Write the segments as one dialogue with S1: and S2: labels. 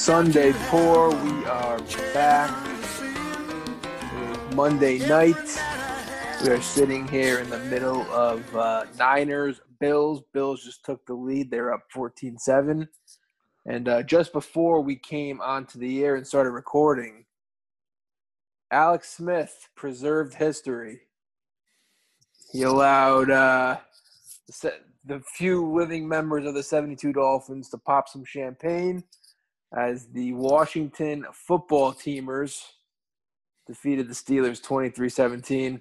S1: Sunday pour. We are back. Monday night. We are sitting here in the middle of uh, Niners Bills. Bills just took the lead. They're up 14 7. And uh, just before we came onto the air and started recording, Alex Smith preserved history. He allowed uh, the few living members of the 72 Dolphins to pop some champagne as the Washington football teamers defeated the Steelers 23 17.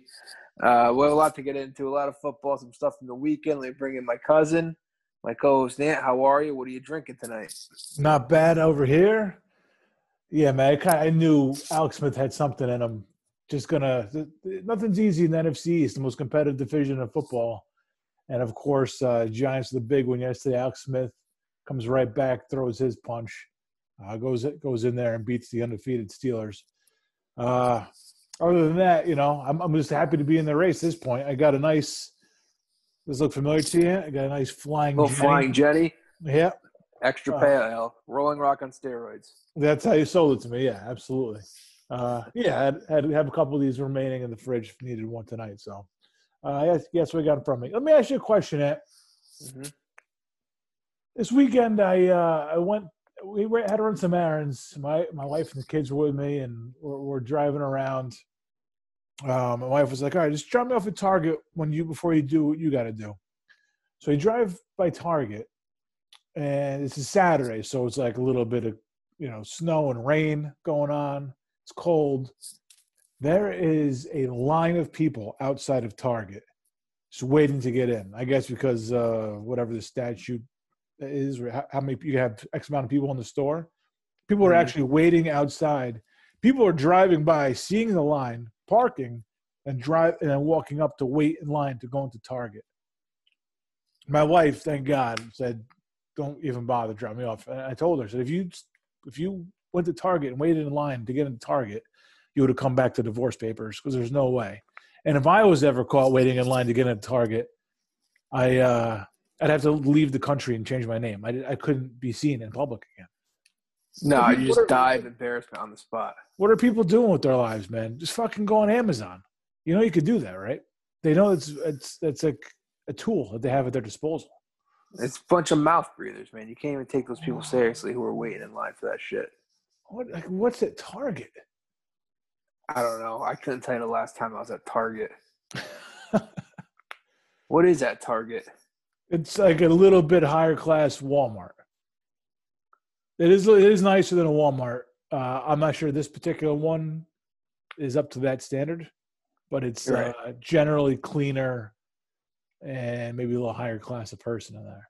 S1: Uh, we have a lot to get into, a lot of football, some stuff from the weekend. Let me bring in my cousin, my co host, Nant. How are you? What are you drinking tonight?
S2: Not bad over here. Yeah, man. I, kinda, I knew Alex Smith had something in him. Just gonna, nothing's easy in the NFC. It's the most competitive division of football. And of course, uh, Giants the big one yesterday. Alex Smith comes right back, throws his punch, uh, goes goes in there and beats the undefeated Steelers. Uh, other than that, you know, I'm, I'm just happy to be in the race. At this point, I got a nice. Does this look familiar to you? I got a nice flying.
S1: Little
S2: Jenny.
S1: flying Jenny.
S2: Yeah.
S1: Extra
S2: Uh,
S1: pale, Rolling Rock on steroids.
S2: That's how you sold it to me. Yeah, absolutely. Uh, yeah, I had, had have a couple of these remaining in the fridge if needed one tonight. So, uh, yes, guess what I got from me. Let me ask you a question, Ed.
S1: Mhm.
S2: This weekend, I uh, I went. We were, had to run some errands. My my wife and the kids were with me, and we're, we're driving around. Um, my wife was like, "All right, just drop me off at Target when you before you do what you got to do." So we drive by Target, and it's a Saturday, so it's like a little bit of you know snow and rain going on. It's cold. There is a line of people outside of Target just waiting to get in. I guess because uh, whatever the statute is, how, many you have X amount of people in the store. People are
S1: Mhm.
S2: actually waiting outside. People are driving by, seeing the line, parking, and drive and then walking up to wait in line to go into Target. My wife, thank God, said, "Don't even bother drop me off." And I told her, I said, "If you if you went to Target and waited in line to get into Target, you would have come back to divorce papers because there's no way." And if I was ever caught waiting in line to get into Target, I uh, I'd have to leave the country and change my name. I, I couldn't be seen in public again.
S1: No,
S2: What
S1: you
S2: are-
S1: just die of embarrassment on the spot.
S2: What are people doing with their lives, man? Just fucking go on Amazon. You know you could do that, right? They know it's it's it's like a tool that they have at their disposal.
S1: It's a bunch of mouth breathers, man. You can't even take those people seriously who are waiting in line for that shit.
S2: What like, what's at Target?
S1: I don't know. I couldn't tell you the last time I was at Target. What is at Target?
S2: It's like a little bit higher class Walmart. It is it is nicer than a Walmart. Uh, I'm not sure this particular one is up to that standard, but it's
S1: Right.
S2: uh, generally cleaner and maybe a little higher class of person in there.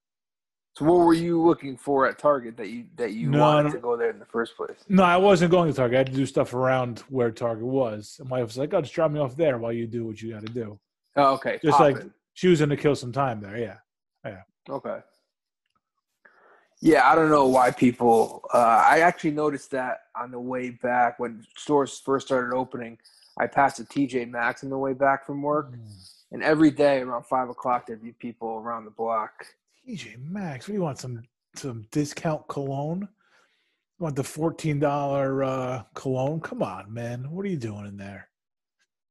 S1: So what were you looking for at Target that you that you
S2: No,
S1: wanted to go there in the first place?
S2: No, I wasn't going to Target. I had to do stuff around where Target was. And my wife was like, "Oh, just drop me off there while you do what you got to do."
S1: Oh, okay.
S2: Just like
S1: poppin'.
S2: she was going to kill some time there. Yeah.
S1: Okay. Yeah, I don't know why people. Uh, I actually noticed that on the way back when stores first started opening. I passed a TJ Maxx on the way back from work, and every day around five o'clock there'd be people around the block.
S2: TJ Maxx, what do you want? Some some discount cologne? You want the fourteen dollar uh, cologne? Come on, man. What are you doing in there?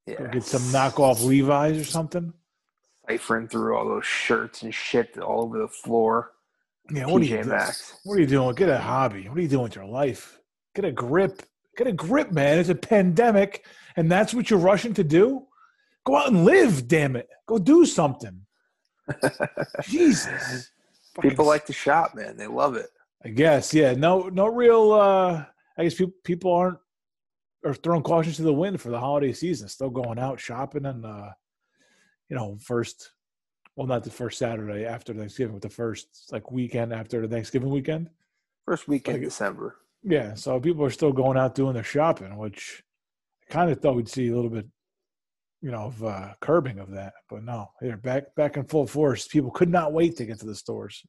S1: Yeah,
S2: Go get some knockoff Levi's or something?
S1: Ciphering through all those shirts and shit all over the floor.
S2: Yeah, what are you doing?
S1: Maxx.
S2: What are you doing? Get a hobby. What are you doing with your life? Get a grip. Get a grip, man. It's a pandemic, and that's what you're rushing to do. Go out and live, damn it. Go do something. Jesus.
S1: People like to shop, man. They love it.
S2: I guess, yeah. No, no real. uh I guess people people aren't are throwing caution to the wind for the holiday season. Still going out shopping and uh you know first, well, not the first Saturday after Thanksgiving, but the first like weekend after the Thanksgiving weekend.
S1: First weekend
S2: Like-
S1: December.
S2: Yeah, so people are still going out doing their shopping, which I kind of thought we'd see a little bit, you know, of uh, curbing of that. But no, they're back back in full force. People could not wait to get to the stores.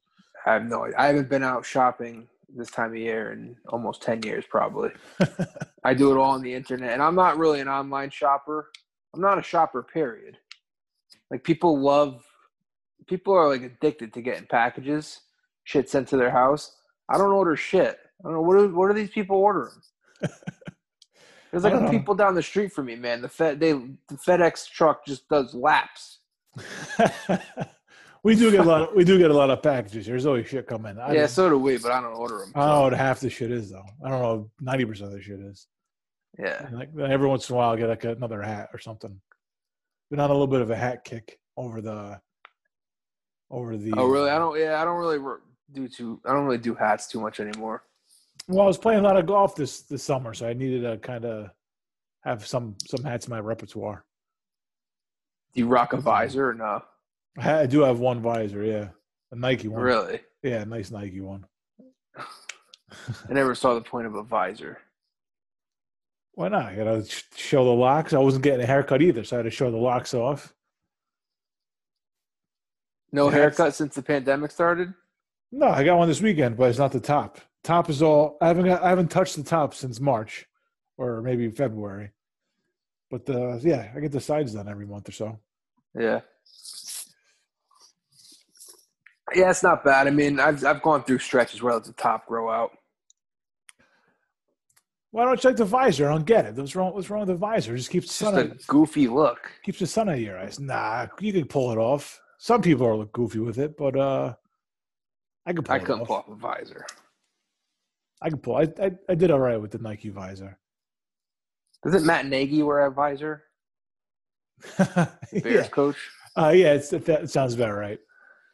S1: I have no. I haven't been out shopping this time of year in almost ten years, probably. I do it all on the internet, and I'm not really an online shopper. I'm not a shopper. Period. Like people love, people are like addicted to getting packages, shit sent to their house. I don't order shit. I don't know what are what are these people ordering? There's like people down the street from me, man. The Fed they the FedEx truck just does laps.
S2: we do get a lot. Of, we do get a lot of packages. There's always shit coming. I
S1: yeah, so do we, but I don't order them.
S2: I don't know what half the shit is though. I don't know. Ninety percent of the shit is.
S1: yeah,
S2: And, Like every once in a while, I get like another hat or something. Been on a little bit of a hat kick over the. Over the.
S1: Oh, really? I don't. Yeah, I don't really do too. I don't really do hats too much anymore.
S2: Well, I was playing a lot of golf this this summer, so I needed to kind of have some some hats in my repertoire.
S1: Do you rock a visor or no?
S2: I I do have one visor, yeah, a Nike one.
S1: Really?
S2: Yeah, a nice Nike one.
S1: I never saw the point of a visor.
S2: Why not? I gotta show the locks. I wasn't getting a haircut either, so I had to show the locks off.
S1: No haircut since the pandemic started.
S2: No, I got one this weekend, but it's not the top. Top is all. I haven't got, I haven't touched the top since March, or maybe February. But uh, yeah, I get the sides done every month or so.
S1: Yeah. Yeah, it's not bad. I mean, I've I've gone through stretches where let the top grow out.
S2: Why don't you check the visor? I don't get it. What's wrong? What's wrong with the visor? It just keeps the sun.
S1: just a goofy look.
S2: keeps the sun out of your eyes. Nah, you can pull it off. Some people are look goofy with it, but uh, I can pull
S1: I
S2: it
S1: couldn't
S2: off.
S1: pull off a visor.
S2: I can pull. I, I I did all right with the Nike visor.
S1: Doesn't Matt Nagy wear a visor? Bears
S2: yeah,
S1: coach.
S2: uh, yeah. It's, that sounds about right.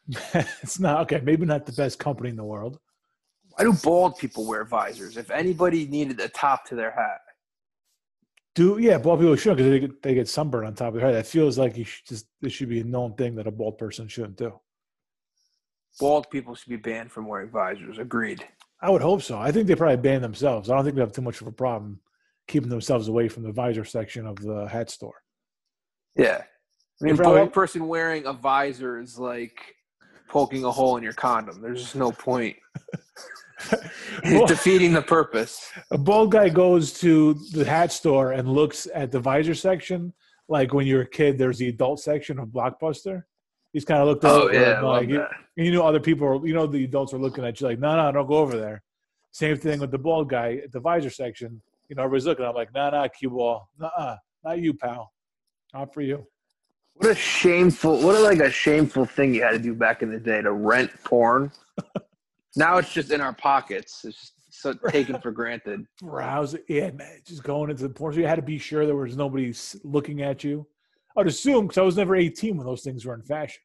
S2: it's not okay. Maybe not the best company in the world.
S1: Why do bald people wear visors? If anybody needed a top to their hat,
S2: Do yeah, bald people should because they get they get sunburn on top of their head. That feels like you should just this should be a known thing that a bald person shouldn't do.
S1: bald people should be banned from wearing visors. Agreed.
S2: I would hope so. I think they probably ban themselves. I don't think they have too much of a problem keeping themselves away from the visor section of the hat store.
S1: Yeah. I mean, a
S2: probably-
S1: bald person wearing a visor is like poking a hole in your condom. There's just no point. Defeating the purpose.
S2: a bald guy goes to the hat store and looks at the visor section like when you're a kid there's the adult section of blockbuster. He's kind of looked
S1: Oh
S2: over
S1: yeah,
S2: like you, you know other people are you know the adults are looking at you like no no don't go over there. Same thing with the bald guy at the visor section. You know everybody's looking i'm like no no cue ball. Uh not you pal. Not for you.
S1: What a shameful, what a like a shameful thing you had to do back in the day to rent porn. now it's just in our pockets. It's just so taken for granted.
S2: browse yeah man, just going into the porn so you had to be sure there was nobody looking at you i'd assume because i was never 18 when those things were in fashion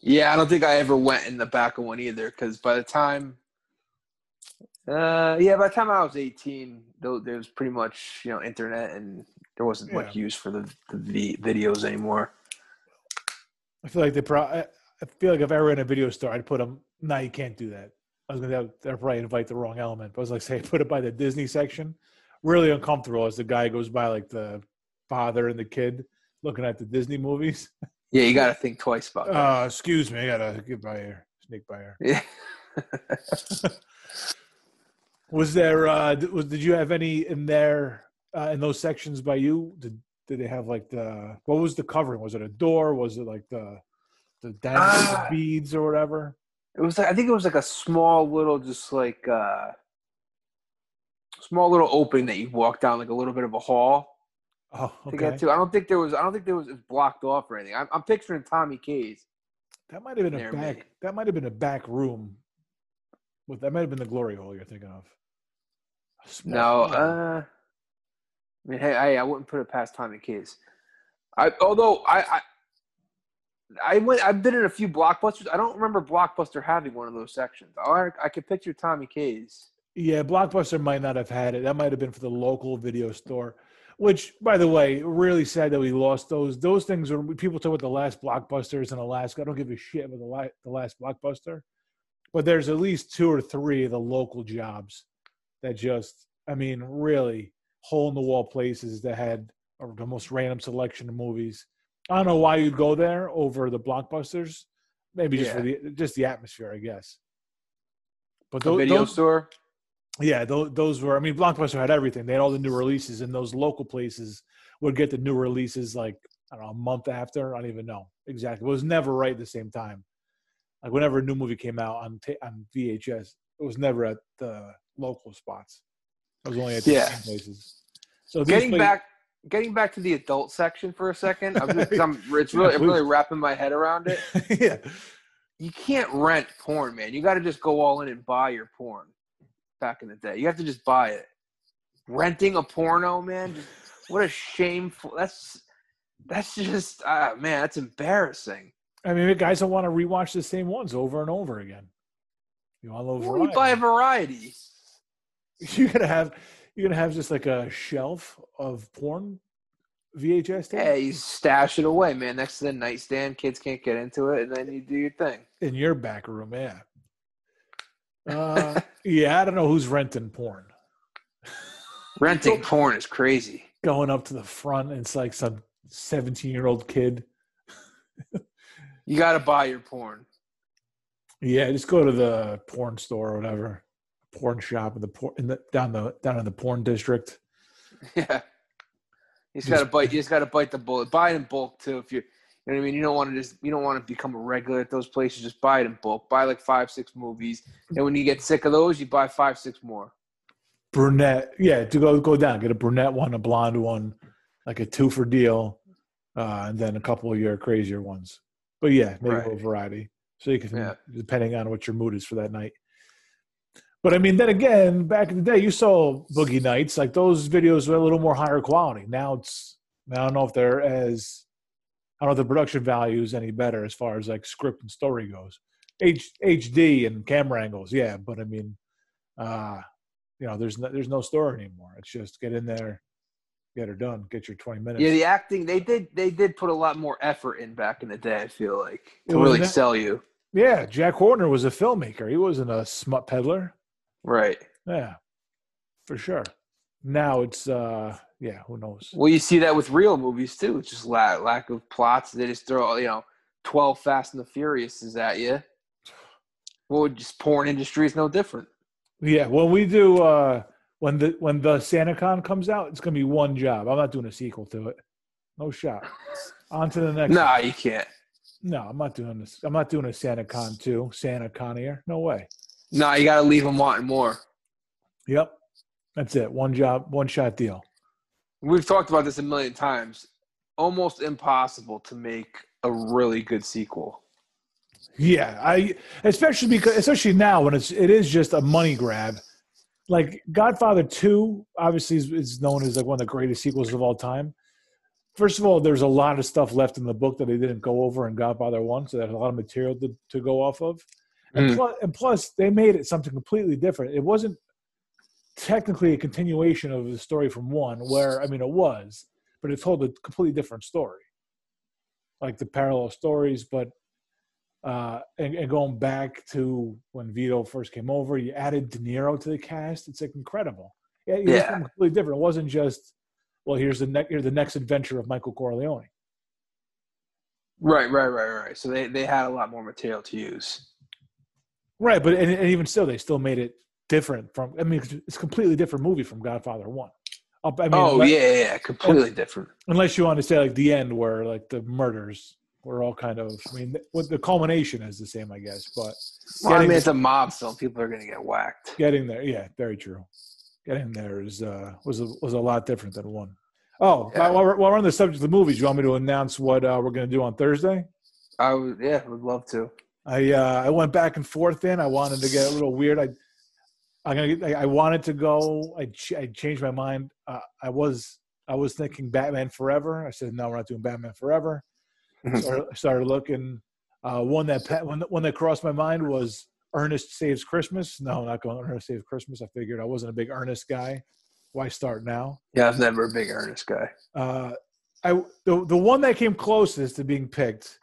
S1: Yeah, I don't think I ever went in the back of one either because by the time, uh, yeah, by the time I was 18, tho- there was pretty much, you know, internet and there wasn't much use for the, the videos anymore.
S2: I feel like they probably. I feel like if I were in a video store, I'd put them. No, you can't do that. I was gonna. They'd probably invite the wrong element. But I was like, say, put it by the Disney section. Really uncomfortable as the guy goes by, like the father and the kid looking at the Disney movies.
S1: Yeah, you got to think twice about that.
S2: Uh, excuse me, I gotta get by here, sneak by here.
S1: yeah.
S2: Was there? Uh, did, was, did you have any in there uh, in those sections by you? Did Did they have like the what was the covering? Was it a door? Was it like the the diamonds,
S1: Ah.
S2: beads, or whatever?
S1: It was, like- I think it was like a small little, just like, uh, small little opening that you walk down, like a little bit of a hall.
S2: Oh,
S1: to
S2: okay.
S1: get to. I don't think there was. I don't think there was it's blocked off or anything. I'm, I'm picturing Tommy K's.
S2: That might have been a back. That might have been a back room. With that might have been the glory hole you're thinking of.
S1: No, uh, I mean, hey, I, I wouldn't put it past Tommy K's. I although I, I I went. I've been in a few blockbusters. I don't remember Blockbuster having one of those sections. I I could picture Tommy K's.
S2: yeah, Blockbuster might not have had it. That might have been for the local video store. Which, by the way, really sad that we lost those. Those things are people talk about the last blockbusters in Alaska. I don't give a shit about the la- the last blockbuster, but there's at least two or three of the local jobs that just, I mean, really hole in the wall places that had the most random selection of movies. I don't know why you'd go there over the blockbusters. Maybe just for the just the atmosphere, I guess. But
S1: A
S2: tho-
S1: video
S2: those,
S1: store.
S2: yeah, those, those were. I mean, Blockbuster had everything. They had all the new releases, and those local places would get the new releases like I don't know a month after. I don't even know exactly. It was never right at the same time. Like whenever a new movie came out on on VHS, it was never at the local spots. I was only at
S1: Yeah.
S2: yeah. places. So
S1: getting
S2: pla-
S1: back getting back to the adult section for a second I'm just, I'm, it's really I'm really wrapping my head around it.
S2: Yeah,
S1: you can't rent porn man. You got to just go all in and buy your porn back in the day. You have to just buy it. Renting a porno man just, what a shameful that's that's just ah man that's embarrassing.
S2: I mean, guys don't want to rewatch the same ones over and over again. You want a little
S1: well, you buy a
S2: variety. You're gonna have you're gonna have just like a shelf of porn VHS tapes
S1: yeah you stash it away man next to the nightstand kids can't get into it and then you do your thing
S2: in your back room. Yeah. Uh, yeah, I don't know who's renting porn.
S1: renting porn is crazy
S2: Going up to the front, and it's like some 17 year old kid.
S1: you got to buy your porn
S2: Yeah, just go to the porn store or whatever, porn shop in the por- in the down the down in the porn district.
S1: Yeah. You just gotta bite. You just gotta bite the bullet. Buy it in bulk too. If you, you know what I mean. You don't want to just. You don't want to become a regular at those places. Just buy it in bulk. Buy like five, six movies, and when you get sick of those, you buy five, six more.
S2: brunette. Yeah, to go go down, get a brunette one, a blonde one, like a two for deal, uh, and then a couple of your crazier ones. But yeah, maybe a
S1: Right.
S2: little variety, so you can
S1: Yeah.
S2: depending on what your mood is for that night. But I mean, then again, back in the day, you saw Boogie Nights. Like those videos were a little more higher quality. Now it's I don't know if they're as I don't know if the production value is any better as far as like script and story goes. H, HD and camera angles, yeah. But I mean, uh, you know, there's no, there's no story anymore. It's just get in there, get her done, get your 20 minutes.
S1: Yeah, the acting they did. They did put a lot more effort in back in the day. I feel like to really
S2: that-
S1: sell you.
S2: yeah, Jack Horner was a filmmaker. He wasn't a smut peddler.
S1: Right.
S2: Yeah, for sure. Now it's uh, yeah, who knows?
S1: Well, you see that with real movies too. It's just lack lack of plots. They just throw you know twelve Fast and the Furious is at you. Well, just porn industry is no different.
S2: Yeah, when we do uh when the when the SantaCon comes out, it's gonna be one job. I'm not doing a sequel to it. No shot. On to the next.
S1: Nah, you can't.
S2: No, I'm not doing this. I'm not doing a SantaCon two. Santa Con here. No way.
S1: Nah, you got to leave them wanting more.
S2: Yep. That's it. One job, one shot deal.
S1: We've talked about this a million times. Almost impossible to make a really good sequel.
S2: Yeah, I especially because especially now when it's it is just a money grab. Like Godfather Two, obviously is, is known as like one of the greatest sequels of all time. First of all, there's a lot of stuff left in the book that they didn't go over in Godfather One, so there's a lot of material to, to go off of. And,
S1: Mm.
S2: plus, and plus, they made it something completely different. It wasn't technically a continuation of the story from one, where I mean it was, but it told a completely different story, like the parallel stories. But uh, and, and going back to when Vito first came over, you added De Niro to the cast. It's like incredible. Yeah, it
S1: Yeah.
S2: something completely different. It wasn't just well, here's the next here's the next adventure of Michael Corleone.
S1: Right, right, right, right. So they, they had a lot more material to use.
S2: Right, but and, and even still, they still made it different from. I mean, it's, completely different movie from Godfather One. I mean,
S1: oh
S2: unless,
S1: yeah, yeah, completely different.
S2: unless you want to say like the end where like the murders were all kind of. I mean, what the culmination is the same, I guess, but
S1: Well, I mean, it's a mob film. People are gonna get whacked.
S2: getting there, yeah, very true. Getting there is uh, was a, was a lot different than one. Oh,
S1: Yeah.
S2: while, we're, while we're on the subject of the movies, you want me to announce what uh, we're going to do on Thursday?
S1: I would, yeah, would love to.
S2: I uh, I went back and forth. In I wanted to get a little weird. I I'm gonna get, I wanted to go. I ch- I changed my mind. Uh, I was I was thinking Batman Forever. I said no, we're not doing Batman Forever. started, started looking. Uh, one that one, that- one that crossed my mind was Ernest Saves Christmas. No, not going Ernest Saves Christmas. I figured I wasn't a big Ernest guy. Why start now?
S1: Yeah, I was never a big Ernest guy.
S2: Uh, I the the one that came closest to being picked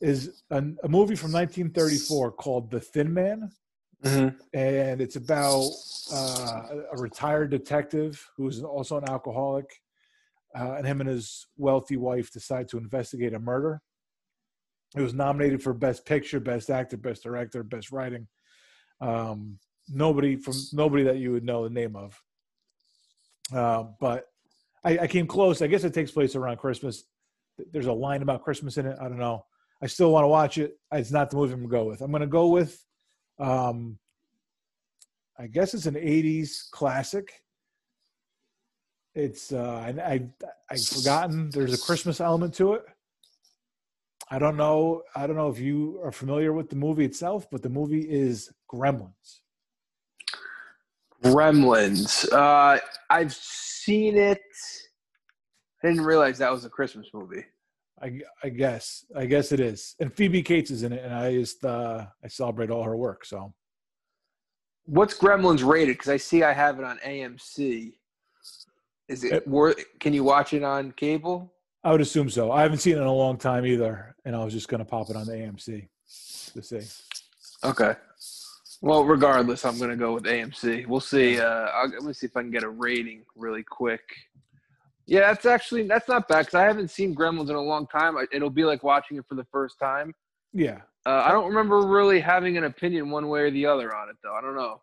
S2: is a, a movie from 1934 called The Thin Man,
S1: Mm-hmm.
S2: and it's about uh, a retired detective who's also an alcoholic, uh, and him and his wealthy wife decide to investigate a murder. It was nominated for Best Picture, Best Actor, Best Director, Best Writing. Um, nobody from nobody that you would know the name of. Uh, but I, I came close. I guess it takes place around Christmas. There's a line about Christmas in it. I don't know. I still want to watch it. It's not the movie I'm going to go with. I'm going to go with. Um, I guess it's an '80s classic. It's uh, I, I I've forgotten. There's a Christmas element to it. I don't know. I don't know if you are familiar with the movie itself, but the movie is Gremlins.
S1: Gremlins. Uh, I've seen it. I didn't realize that was a Christmas movie.
S2: I, I guess I guess it is, and Phoebe Cates is in it, and I just uh, I celebrate all her work. So,
S1: what's Gremlins rated? Because I see I have it on AMC. Is it, it worth? Can you watch it on cable?
S2: I would assume so. I haven't seen it in a long time either, and I was just going to pop it on the AMC to see.
S1: Okay. Well, regardless, I'm going to go with AMC. We'll see. Uh, I'll, let me see if I can get a rating really quick. Yeah, that's actually that's not bad because I haven't seen Gremlins in a long time. It'll be like watching it for the first time.
S2: Yeah.
S1: Uh, I don't remember really having an opinion one way or the other on it, though. I don't know.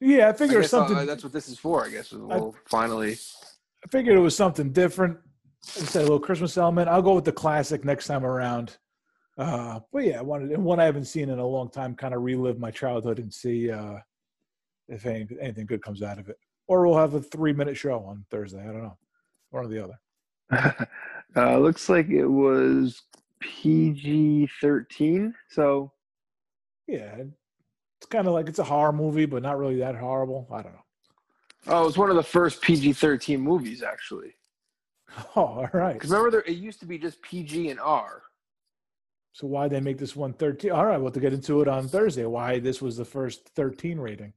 S2: Yeah, I figured I something.
S1: that's what this is for. I guess we'll I, finally.
S2: I figured it was something different. I said a little Christmas element. I'll go with the classic next time around. Uh, but yeah, I wanted and one I haven't seen in a long time. Kind of relive my childhood and see uh, if any, anything good comes out of it. Or we'll have a three-minute show on Thursday. I don't know, one or the
S1: other. uh, looks like it was PG thirteen. So
S2: yeah, it's kind of like it's a horror movie, but not really that horrible. I don't know.
S1: Oh, it was one of the first PG thirteen movies, actually.
S2: Oh, all right.
S1: Because remember, there, it used to be just PG and R.
S2: So why they make this one 13? All right, well, to get into it on Thursday, why this was the first 13 rating.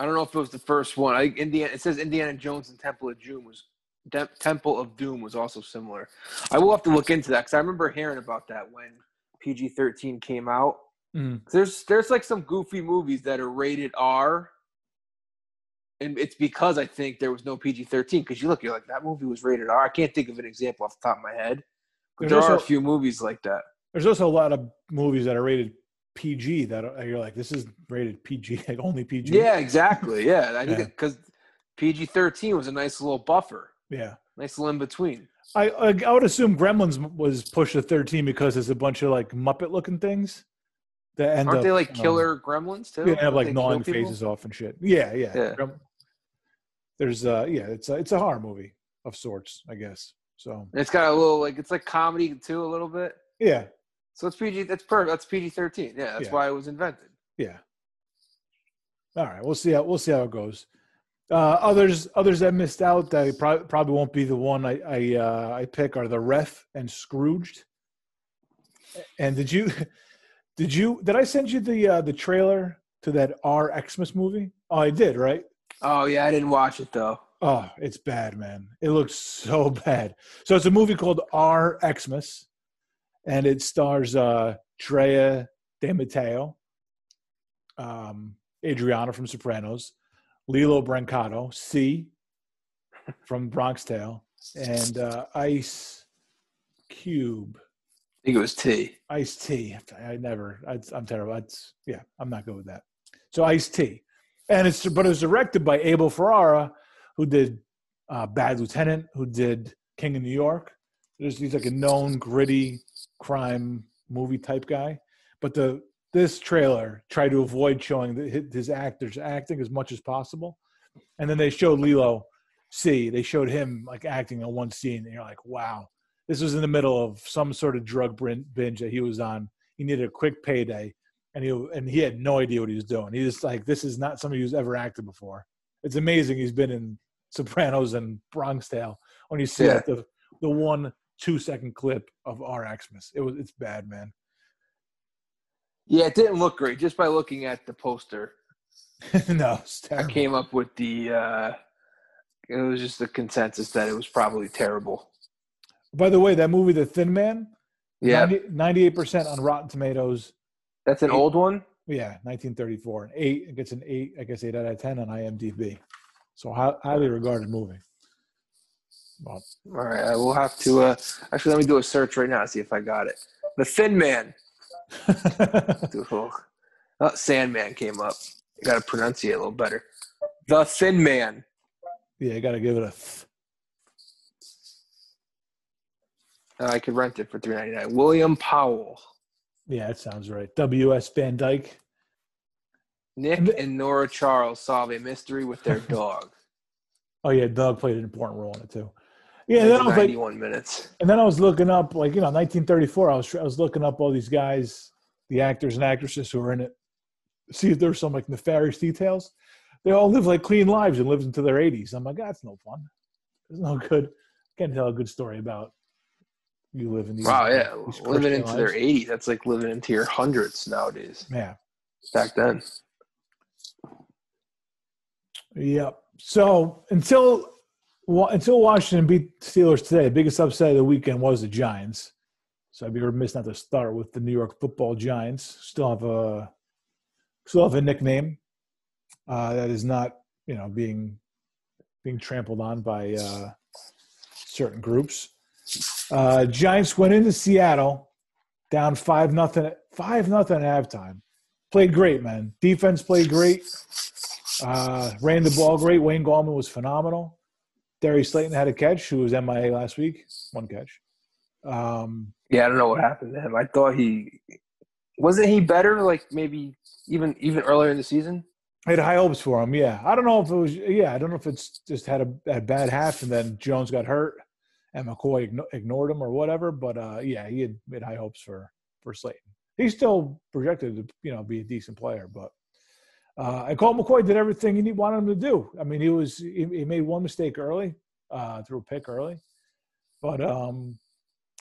S1: I don't know if it was the first one. I Indiana. It says Indiana Jones and Temple of Doom was De- Temple of Doom was also similar. I will have to look into that because I remember hearing about that when PG thirteen came out. Mm. There's there's like some goofy movies that are rated R and it's because I think there was no PG thirteen. Because you look, you're like that movie was rated R. I can't think of an example off the top of my head, but there's there also, are a few movies like that.
S2: There's also a lot of movies that are rated PG that you're like, this is rated PG, like only PG.
S1: Yeah, exactly. Yeah, I think because PG thirteen was a nice little buffer.
S2: Yeah,
S1: nice little in between.
S2: I, I I would assume Gremlins was pushed to thirteen because there's a bunch of like Muppet looking things.
S1: That end
S2: Aren't
S1: up, they like killer um, gremlins too?
S2: Yeah, have like gnawing faces off and shit. Yeah, yeah. yeah there's uh yeah it's a, it's a horror movie of sorts i guess so
S1: it's got a little like it's like comedy too a little bit
S2: yeah
S1: so it's pg that's perfect that's pg-13 yeah that's yeah. why it was invented
S2: yeah all right we'll see how we'll see how it goes uh, others others that missed out that probably, probably won't be the one I I, uh, I pick are the ref and Scrooged. And did you did you did I send you the uh, the trailer to that R Xmas movie? Oh, I did, right?
S1: Oh yeah, I didn't watch it though.
S2: Oh, it's bad, man. It looks so bad. So it's a movie called R Xmas, and it stars uh Drea De Matteo, um, Adriana from Sopranos, Lilo Brancato, C from Bronx Tale, and uh, Ice Cube.
S1: I think it was T.
S2: Ice T. I never. I, am terrible. It's, yeah, I'm not good with that. So Ice T and it's but it was directed by Abel Ferrara, who did uh, Bad Lieutenant, who did King of New York. There's, he's like a known gritty crime movie type guy, but the this trailer tried to avoid showing the, his actors acting as much as possible, and then they showed Lilo. See, they showed him like acting on one scene, and you're like, wow, this was in the middle of some sort of drug binge that he was on. He needed a quick payday, and he and he had no idea what he was doing. He was like, "This is not somebody who's ever acted before." It's amazing he's been in Sopranos and Bronx Tale. When you see yeah. like the the one two second clip of R Xmas, it was it's bad, man.
S1: Yeah, it didn't look great just by looking at the poster.
S2: no,
S1: I came up with the. uh It was just the consensus that it was probably terrible.
S2: By the way, that movie, The Thin Man,
S1: yeah,
S2: ninety-eight percent on Rotten Tomatoes,
S1: that's an eight, old one.
S2: Yeah, 1934. Eight. It gets an eight. I guess eight out of ten on IMDb. So highly regarded movie.
S1: Well, All right, I will have to. Uh, actually, let me do a search right now. See if I got it. The Thin Man. oh, Sandman came up. You got to pronunciate a little better. The Thin Man.
S2: Yeah, I got to give it a. Th-
S1: uh, I could rent it for three ninety nine. William Powell.
S2: Yeah, that sounds right. W.S. Van Dyke.
S1: Nick
S2: And
S1: and, Nora Charles solve a mystery with their dog.
S2: Oh yeah, Doug played an important role in it too. Yeah, and then I was like,
S1: 91 minutes.
S2: and then I was looking up, like you know, 1934. I was I was looking up all these guys, the actors and actresses who were in it, see if there's some like nefarious details. They all live like clean lives and lived into their 80s. I'm like, that's no fun. It's no good. Can't tell a good story about you live in these.
S1: Wow, yeah.
S2: these
S1: Living into their 80s. That's like living into your hundreds nowadays.
S2: Yeah.
S1: Back then.
S2: Yep. So until wa- until Washington beat Steelers today, the biggest upset of the weekend was the Giants. So I'd be remiss not to start with the New York Football Giants. Still have a still have a nickname uh, that is not you know being being trampled on by uh, certain groups. Uh, Giants went into Seattle down five nothing five nothing at halftime. Played great, man. Defense played great. Uh, ran the ball great. Wayne Gallman was phenomenal. Darius Slayton had a catch, who was MIA last week. One catch. Um,
S1: Yeah, I don't know what happened to him. I thought he wasn't he better like maybe even even earlier in the season?
S2: I had high hopes for him. Yeah, I don't know if it was. Yeah, I don't know if it's just had a, a bad half and then Jones got hurt and McCoy igno- ignored him or whatever. But uh, yeah, he had made high hopes for for Slayton. He's still projected to you know be a decent player, but uh, and Colt McCoy did everything he wanted him to do. I mean, he was he, he made one mistake early, uh, threw a pick early, but um,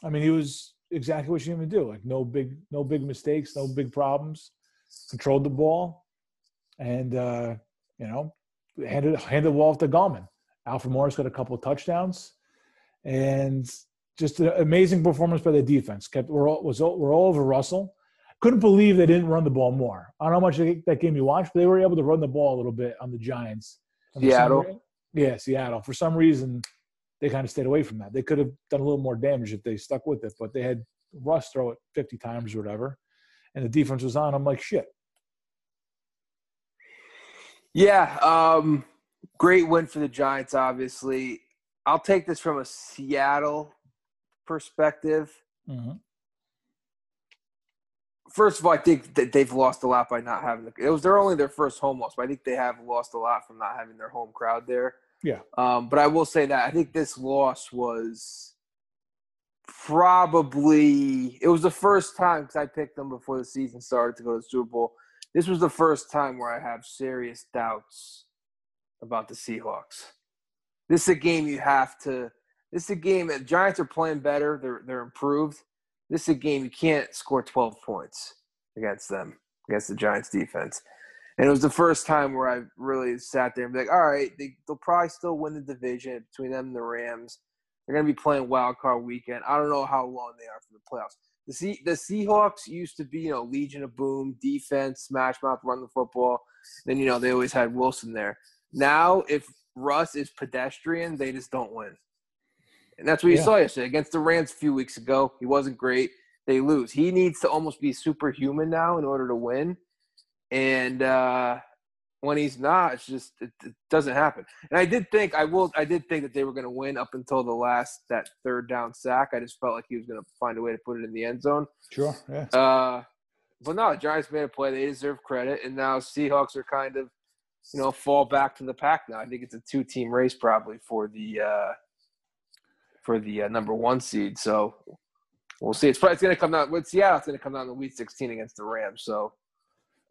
S2: I mean, he was exactly what you to do. Like no big no big mistakes, no big problems. Controlled the ball, and uh, you know handed handed the ball off to Gallman. Alfred Morris got a couple of touchdowns, and just an amazing performance by the defense. Kept we're all, was all, we're all over Russell. Couldn't believe they didn't run the ball more. I don't know how much of that game you watched, but they were able to run the ball a little bit on the Giants. For some
S1: Seattle?
S2: yeah, Seattle. For some reason, they kind of stayed away from that. They could have done a little more damage if they stuck with it, but they had Russ throw it 50 times or whatever, and the defense was on. I'm like, shit.
S1: Yeah, um, great win for the Giants. Obviously, I'll take this from a Seattle perspective.
S2: Mm-hmm.
S1: First of all, I think that they've lost a lot by not having the. It was their only their first home loss, but I think they have lost a lot from not having their home crowd there.
S2: Yeah.
S1: Um, but I will say that I think this loss was probably it was the first time because I picked them before the season started to go to the Super Bowl. This was the first time where I have serious doubts about the Seahawks. This is a game you have to. This is a game that Giants are playing better. They're they're improved. This is a game you can't score 12 points against them against the Giants defense. And it was the first time where I really sat there and be like, all right, they, they'll probably still win the division between them and the Rams. They're going to be playing wild card weekend. I don't know how long they are for the playoffs. The C, the Seahawks used to be, you know, Legion of Boom, defense, smash mouth, run the football. Then, you know, they always had Wilson there. Now, if Russ is pedestrian, they just don't win. And that's what you
S2: Yeah.
S1: saw yesterday against the Rams a few weeks ago. He wasn't great. They lose. He needs to almost be superhuman now in order to win. And uh, when he's not, it's just it, it doesn't happen. And I did think I will. I did think that they were going to win up until the last that third down sack. I just felt like he was going to find a way to put it in the end zone.
S2: Sure. Yeah.
S1: Uh, but no, Giants made a play. They deserve credit, and now Seahawks are kind of, you know, fall back to the pack now. I think it's a two-team race probably for the uh, for the uh, number one seed. So we'll see. It's probably it's going to come down with Seattle. It's going to come down to Week 16 against the Rams. So,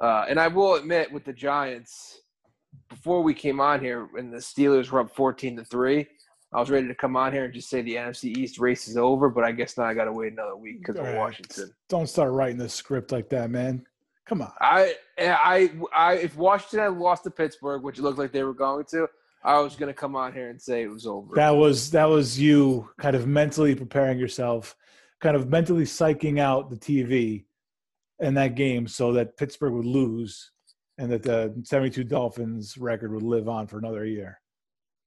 S1: uh, and I will admit with the Giants, before we came on here, when the Steelers were up 14 to three. I was ready to come on here and just say the NFC East race is over, but I guess now I got to wait another week because of. Washington.
S2: Don't start writing the script like that, man. Come on.
S1: I, I, I, if Washington had lost to Pittsburgh, which it looked like they were going to, I was going to come on here and say it was over.
S2: That was that was you kind of mentally preparing yourself, kind of mentally psyching out the TV in that game so that Pittsburgh would lose and that the 72 Dolphins record would live on for another year.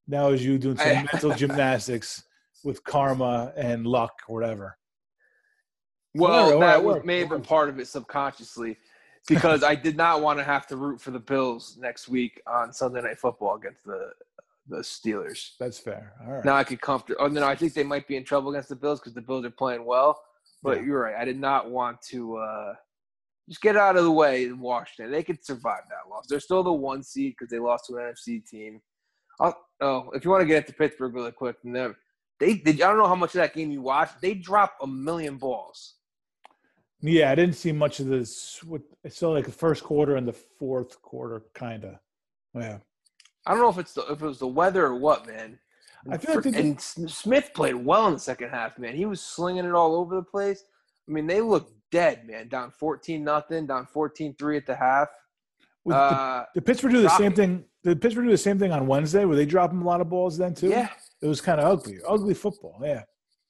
S2: That was you doing some
S1: I-
S2: mental gymnastics with karma and luck or whatever.
S1: well,
S2: Whatever,
S1: that
S2: whatever,
S1: was, may have been part of it subconsciously because I did not want to have to root for the Bills next week on Sunday Night Football against the the Steelers.
S2: That's fair. All right.
S1: Now I could comfort. Oh no, I think they might be in trouble against the Bills because the Bills are playing well. But
S2: Yeah.
S1: you're right. I did not want to. Uh, just get out of the way in Washington. They could survive that loss. They're still the one seed because they lost to an NFC team. I'll, oh, if you want to get into Pittsburgh really quick, they, they, they, I don't know how much of that game you watched. They dropped a million balls.
S2: Yeah, I didn't see much of this. I saw like the first quarter and the fourth quarter, kind of. Yeah.
S1: I don't know if it's the, if it was the weather or what, man. I feel like and Smith played well in the second half, man. He was slinging it all over the place. I mean, they looked dead, man. Down fourteen nothing, down 14-3 at the half.
S2: Uh, did, Pittsburgh do the dropping. same thing? Did Pittsburgh do the same thing on Wednesday? Were they dropping a lot of balls then too?
S1: Yeah,
S2: it was kind of ugly, ugly football. Yeah.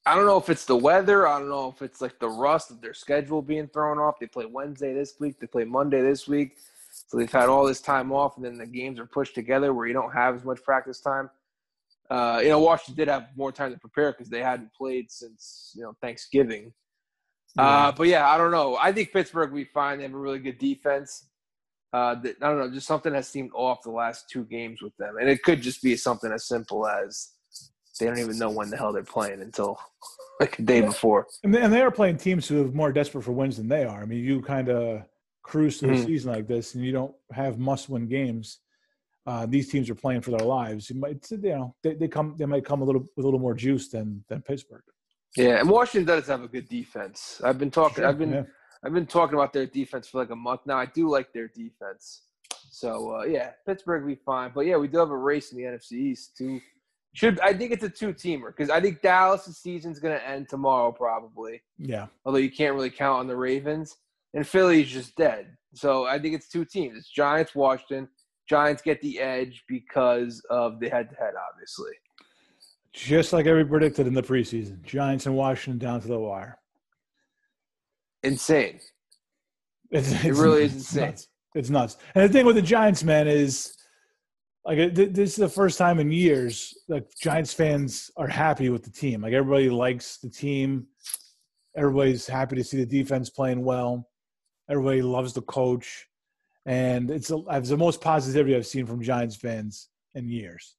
S1: I don't know if it's the weather. I don't know if it's like the rust of their schedule being thrown off. They play Wednesday this week. They play Monday this week. So they've had all this time off, and then the games are pushed together where you don't have as much practice time. Uh, you know, Washington did have more time to prepare because they hadn't played since you know Thanksgiving. Yeah. Uh, but yeah, I don't know. I think Pittsburgh we find they have a really good defense. Uh, that, I don't know, just something has seemed off the last two games with them, and it could just be something as simple as they don't even know when the hell they're playing until like a day yeah. before.
S2: And they, and they are playing teams who are more desperate for wins than they are. I mean, you kind of cruise through mm-hmm. a season like this, and you don't have must-win games. Uh, these teams are playing for their lives. You might, you know, they, they come, they might come a little, with a little more juice than than Pittsburgh.
S1: Yeah, and Washington does have a good defense. I've been talking. Sure, I've been, yeah. I've been talking about their defense for like a month now. I do like their defense. So uh, yeah, Pittsburgh will be fine. But yeah, we do have a race in the NFC East too. Should I think it's a two teamer because I think Dallas' season's going to end tomorrow probably.
S2: Yeah.
S1: Although you can't really count on the Ravens and Philly's just dead. So I think it's two teams. It's Giants, Washington. Giants get the edge because of the head to head, obviously.
S2: Just like every predicted in the preseason, Giants and Washington down to the wire.
S1: Insane.
S2: It's, it's, it really is insane. Nuts. It's nuts. And the thing with the Giants, man, is like this is the first time in years that Giants fans are happy with the team. Like everybody likes the team. Everybody's happy to see the defense playing well. Everybody loves the coach, and it's a, it's the most positivity I've seen from Giants fans in years.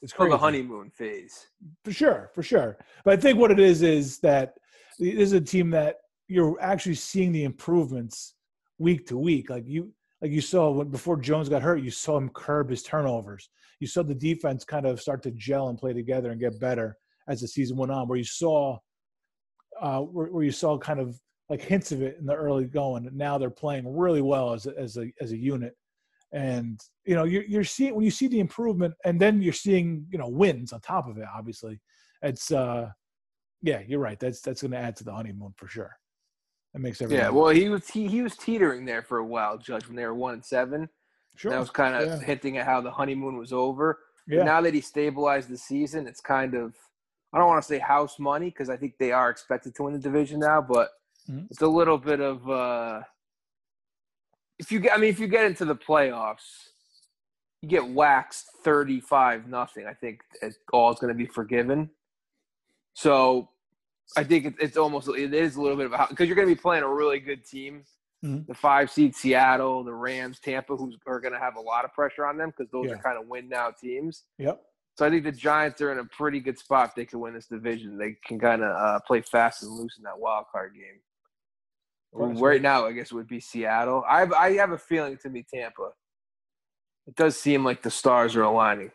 S1: It's called the honeymoon phase.
S2: For sure, for sure. But I think what it is is that this is a team that you're actually seeing the improvements week to week. Like you, like you saw when before Jones got hurt, you saw him curb his turnovers. You saw the defense kind of start to gel and play together and get better as the season went on. Where you saw, uh, where, where you saw kind of like hints of it in the early going. And now they're playing really well as a, as a as a unit. And you know you're you're seeing when you see the improvement, and then you're seeing you know wins on top of it. Obviously, it's uh yeah, you're right. That's that's going to add to the honeymoon for sure. That makes everything.
S1: Yeah, well, he was he, he was teetering there for a while, Judge, when they were one and seven. Sure. That was kind of yeah. hinting at how the honeymoon was over. Yeah. But now that he stabilized the season, it's kind of I don't want to say house money because I think they are expected to win the division now, but mm-hmm. it's a little bit of uh if you get I mean if you get into the playoffs, you get waxed thirty five nothing. I think all is going to be forgiven. So I think it, it's almost it is a little bit of because you're going to be playing a really good team. Mm-hmm. The five seed Seattle, the Rams, Tampa, who are going to have a lot of pressure on them because those yeah. are kind of win now teams.
S2: Yep.
S1: So I think the Giants are in a pretty good spot. They can win this division. They can kind of uh, play fast and loose in that wild card game. right now, I guess it would be Seattle. I have, I have a feeling to be Tampa. It does seem like the stars are aligning.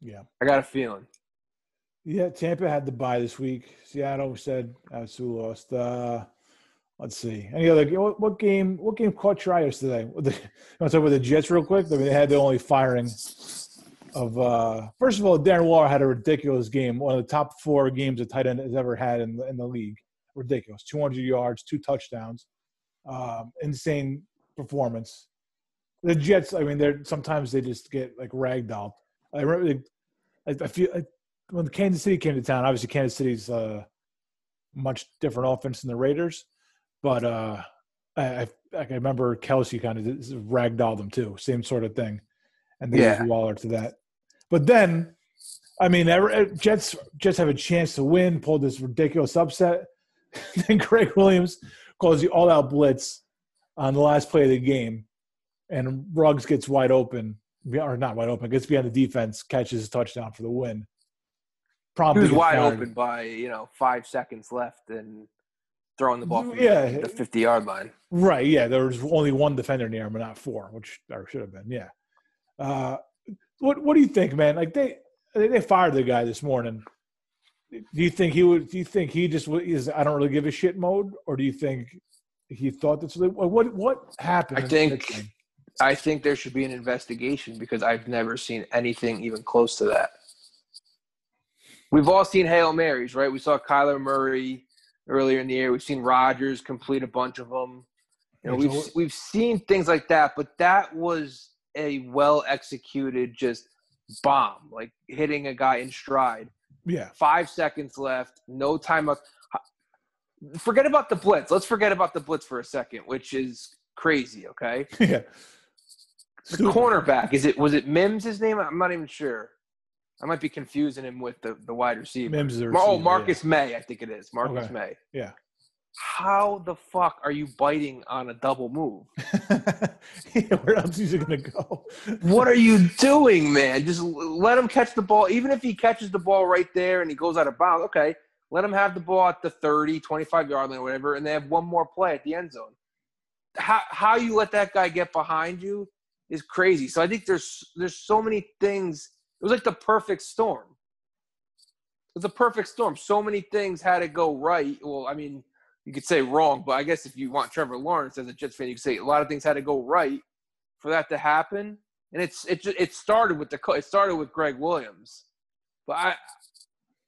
S2: Yeah,
S1: I got a feeling.
S2: Yeah, Tampa had the bye this week. Seattle said Atsu lost. Uh, let's see. Any other what, what, game? What game caught your eye yesterday? The, you want to talk about the Jets real quick? I mean, they had the only firing of. Uh, first of all, Darren Waller had a ridiculous game. One of the top four games a tight end has ever had in the, in the league. Ridiculous. 200 yards, two touchdowns. Um, insane performance. The Jets. I mean, they're sometimes they just get like ragdolled. I remember. I, I feel. When Kansas City came to town, obviously Kansas City's a much different offense than the Raiders, but uh, I, I remember Kelce kind of ragdolled them too, same sort of thing, and they yeah. Waller to that. But then, I mean, Jets Jets have a chance to win, pulled this ridiculous upset. then Gregg Williams calls the all-out blitz on the last play of the game, and Ruggs gets wide open, or not wide open, gets behind the defense, catches a touchdown for the win
S1: probably he was wide fired. open by you know five seconds left, and throwing the ball from
S2: Yeah.
S1: the 50 yard line.
S2: Right. Yeah. There was only one defender near him, but not four, which there should have been. Yeah. Uh, what What do you think, man? Like they they fired the guy this morning. Do you think he would? Do you think he just is? I don't really give a shit mode, or do you think he thought that's what what, what happened?
S1: I think- I think there should be an investigation because I've never seen anything even close to that. We've all seen Hail Marys, right? We saw Kyler Murray earlier in the year. We've seen Rodgers complete a bunch of them. You know, we've we've seen things like that, but that was a well executed just bomb, like hitting a guy in stride.
S2: yeah.
S1: Five seconds left, no timeout. Forget about the blitz. Let's forget about the blitz for a second, which is crazy. Okay,
S2: yeah.
S1: the
S2: Stupid.
S1: cornerback is it? Was it Mims? His name? I'm not even sure. I might be confusing him with the, the wide receiver.
S2: Mims is the
S1: oh,
S2: receiver,
S1: Marcus Maye, I think it is. Marcus
S2: Okay.
S1: Maye.
S2: Yeah.
S1: How the fuck are you biting on a double move?
S2: yeah. Where else is it gonna go?
S1: What are you doing, man? Just let him catch the ball. Even if he catches the ball right there and he goes out of bounds, okay, let him have the ball at the 30, 25 yard line, or whatever, and they have one more play at the end zone. How, how you let that guy get behind you is crazy. So I think there's there's so many things. It was like the perfect storm. It was a perfect storm. So many things had to go right. Well, I mean, you could say wrong, but I guess if you want Trevor Lawrence as a Jets fan, you could say a lot of things had to go right for that to happen. And it's it it started with the co- it started with Gregg Williams, but I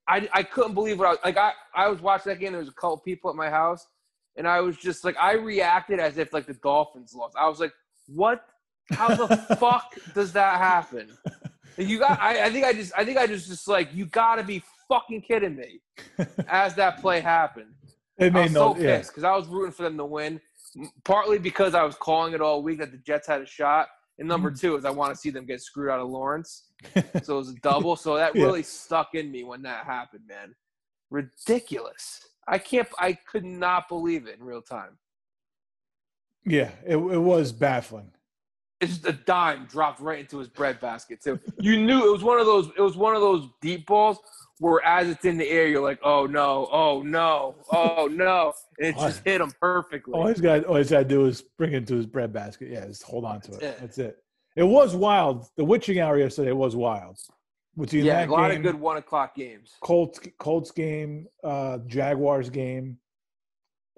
S1: I, I couldn't believe what I was like. I, I was watching that game. There was a couple people at my house, and I was just like, I reacted as if like the Dolphins lost. I was like, what? How the fuck does that happen? You got. I, I think I just. I think I just just like you got to be fucking kidding me. As that play happened,
S2: It
S1: I
S2: made
S1: was
S2: no.
S1: so pissed because I was rooting for them to win. Partly because I was calling it all week that the Jets had a shot, and number
S2: Mm.
S1: two is I want to see them get screwed out of Lawrence. So it was a double. So that
S2: Yeah.
S1: really stuck in me when that happened, man. Ridiculous. I can't. I could not believe it in real time.
S2: Yeah. It, it was baffling.
S1: It's just a dime dropped right into his bread basket too. You knew it was one of those. It was one of those deep balls where, as it's in the air, you're like, "Oh no! Oh no! Oh no!" And it just hit him perfectly.
S2: All he's got, all he's got to do is bring it into his bread basket. Yeah, just hold on to it.
S1: That's it.
S2: That's it. It was wild. The witching hour yesterday was wild. Between
S1: yeah, a lot
S2: game,
S1: of good one o'clock games.
S2: Colts, Colts game, uh, Jaguars game.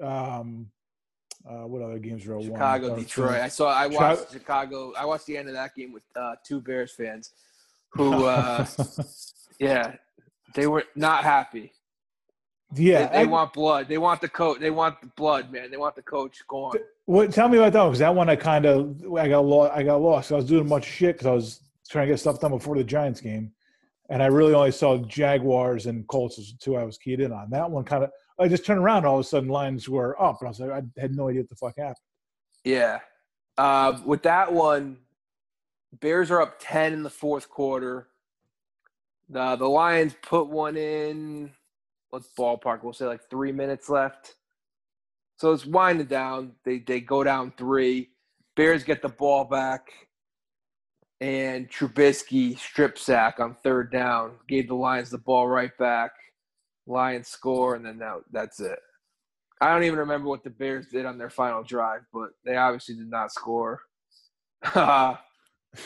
S2: Um, uh, what other games were?
S1: Chicago, Detroit. I saw. I watched Chicago. I watched the end of that game with uh, two Bears fans, who, uh, yeah, they were not happy.
S2: yeah.
S1: they, they
S2: I-
S1: want blood. They want the coach. They want the blood, man. They want the coach gone.
S2: What? Tell me about that one, because that one I kind of I got lost. I got lost. I was doing a bunch of shit because I was trying to get stuff done before the Giants game, and I really only saw Jaguars and Colts as the two I was keyed in on. That one kind of I just turned around. All of a sudden, Lions were up, and I was like, I had no idea what the fuck happened.
S1: Yeah. Uh, with that one, Bears are up ten in the fourth quarter. The the Lions put one in. Let's ballpark. We'll say like three minutes left. So it's winding down. They they go down three. Bears get the ball back, and Trubisky strip sack on third down gave the Lions the ball right back. Lions score, and then that, that's it. I don't even remember what the Bears did on their final drive, but they obviously did not score.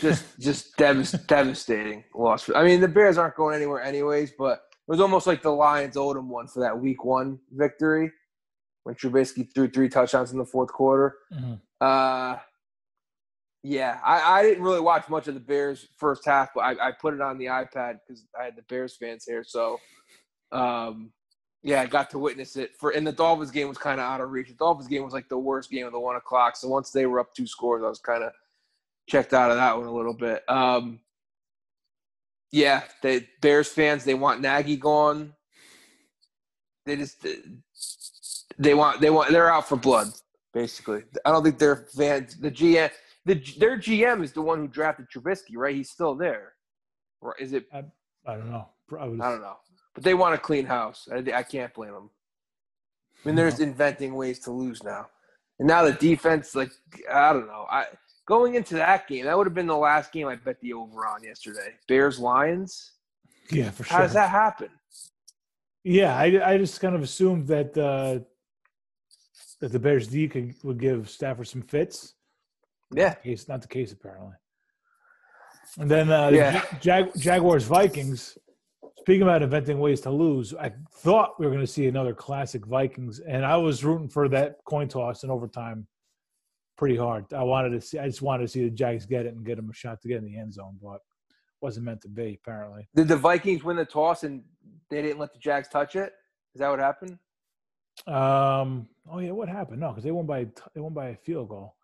S1: just just devas- devastating loss. I mean, the Bears aren't going anywhere anyways, but it was almost like the Lions owed them one for that Week One victory when Trubisky threw three touchdowns in the fourth quarter. Uh, yeah, I, I didn't really watch much of the Bears first half, but I, I put it on the iPad because I had the Bears fans here. So, um, yeah, I got to witness it. For and the Dolphins game was kind of out of reach. The Dolphins game was like the worst game of the one o'clock. So once they were up two scores, I was kind of checked out of that one a little bit. Um, yeah, the Bears fans they want Nagy gone. They just they want they want they're out for blood basically. I don't think they're fans. The GM, the their GM is the one who drafted Trubisky, right? He's still there, or is it?
S2: I don't know. I, was,
S1: I don't know, but they want a clean house. I, I can't blame them. I mean, they're just inventing ways to lose now, and now the defense, like I don't know. I going into that game, that would have been the last game I bet the over on yesterday. Bears Lions.
S2: Yeah, for sure.
S1: How does that happen?
S2: Yeah, I, I just kind of assumed that uh, that the Bears D could would give Stafford some fits.
S1: Yeah.
S2: Case not the case apparently. And then uh,
S1: Yeah.
S2: Jag- Jaguars Vikings. Speaking about inventing ways to lose, I thought we were going to see another classic Vikings, and I was rooting for that coin toss in overtime pretty hard. I wanted to see, I just wanted to see the Jags get it and get them a shot to get in the end zone, but wasn't meant to be apparently.
S1: Did the Vikings win the toss and they didn't let the Jags touch it? Is that what happened?
S2: Um. Oh yeah, what happened? No, because they won by they won by a field goal.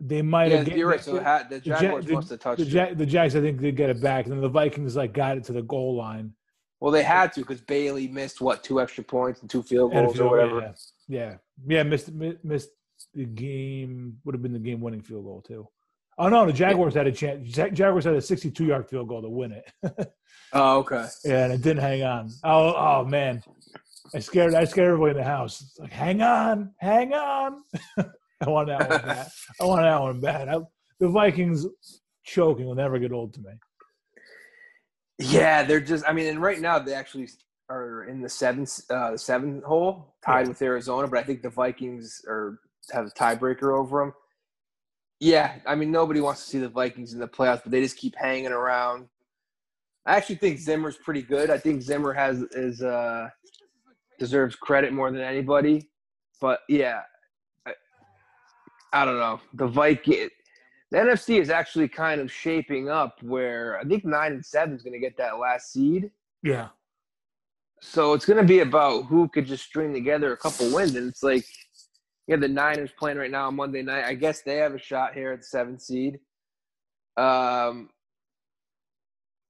S2: They might
S1: Yeah,
S2: have. get-
S1: you're right. So had, the
S2: the
S1: Jaguars
S2: the-
S1: must have touched
S2: the. Ja- the Jags, I think, they get it back, and then the Vikings like got it to the goal line.
S1: Well, they had to because Bailey missed what two extra points and two field goals
S2: field-
S1: or whatever.
S2: Yeah, yeah, yeah. Missed missed the game. Would have been the game-winning field goal too. Oh no, the Jaguars had a chance. Ja- Jaguars had a 62-yard field goal to win it.
S1: Oh, okay.
S2: Yeah, and it didn't hang on. Oh, oh man, I scared. I scared everybody in the house. It's like, hang on, hang on. I want that one bad. I want that one bad. I, the Vikings choking will never get old to me.
S1: Yeah, they're just. I mean, and right now they actually are in the seventh, uh, the seventh hole, tied
S2: Yeah.
S1: with Arizona. But I think the Vikings are have a tiebreaker over them. Yeah, I mean, nobody wants to see the Vikings in the playoffs, but they just keep hanging around. I actually think Zimmer's pretty good. I think Zimmer has is uh, deserves credit more than anybody. But yeah, I don't know. The Viking, the NFC is actually kind of shaping up where I think nine and seven is going to get that last seed.
S2: Yeah,
S1: So it's going to be about who could just string together a couple wins. And it's like, yeah, the Niners playing right now on Monday night. I guess they have a shot here at the seventh seed. Um,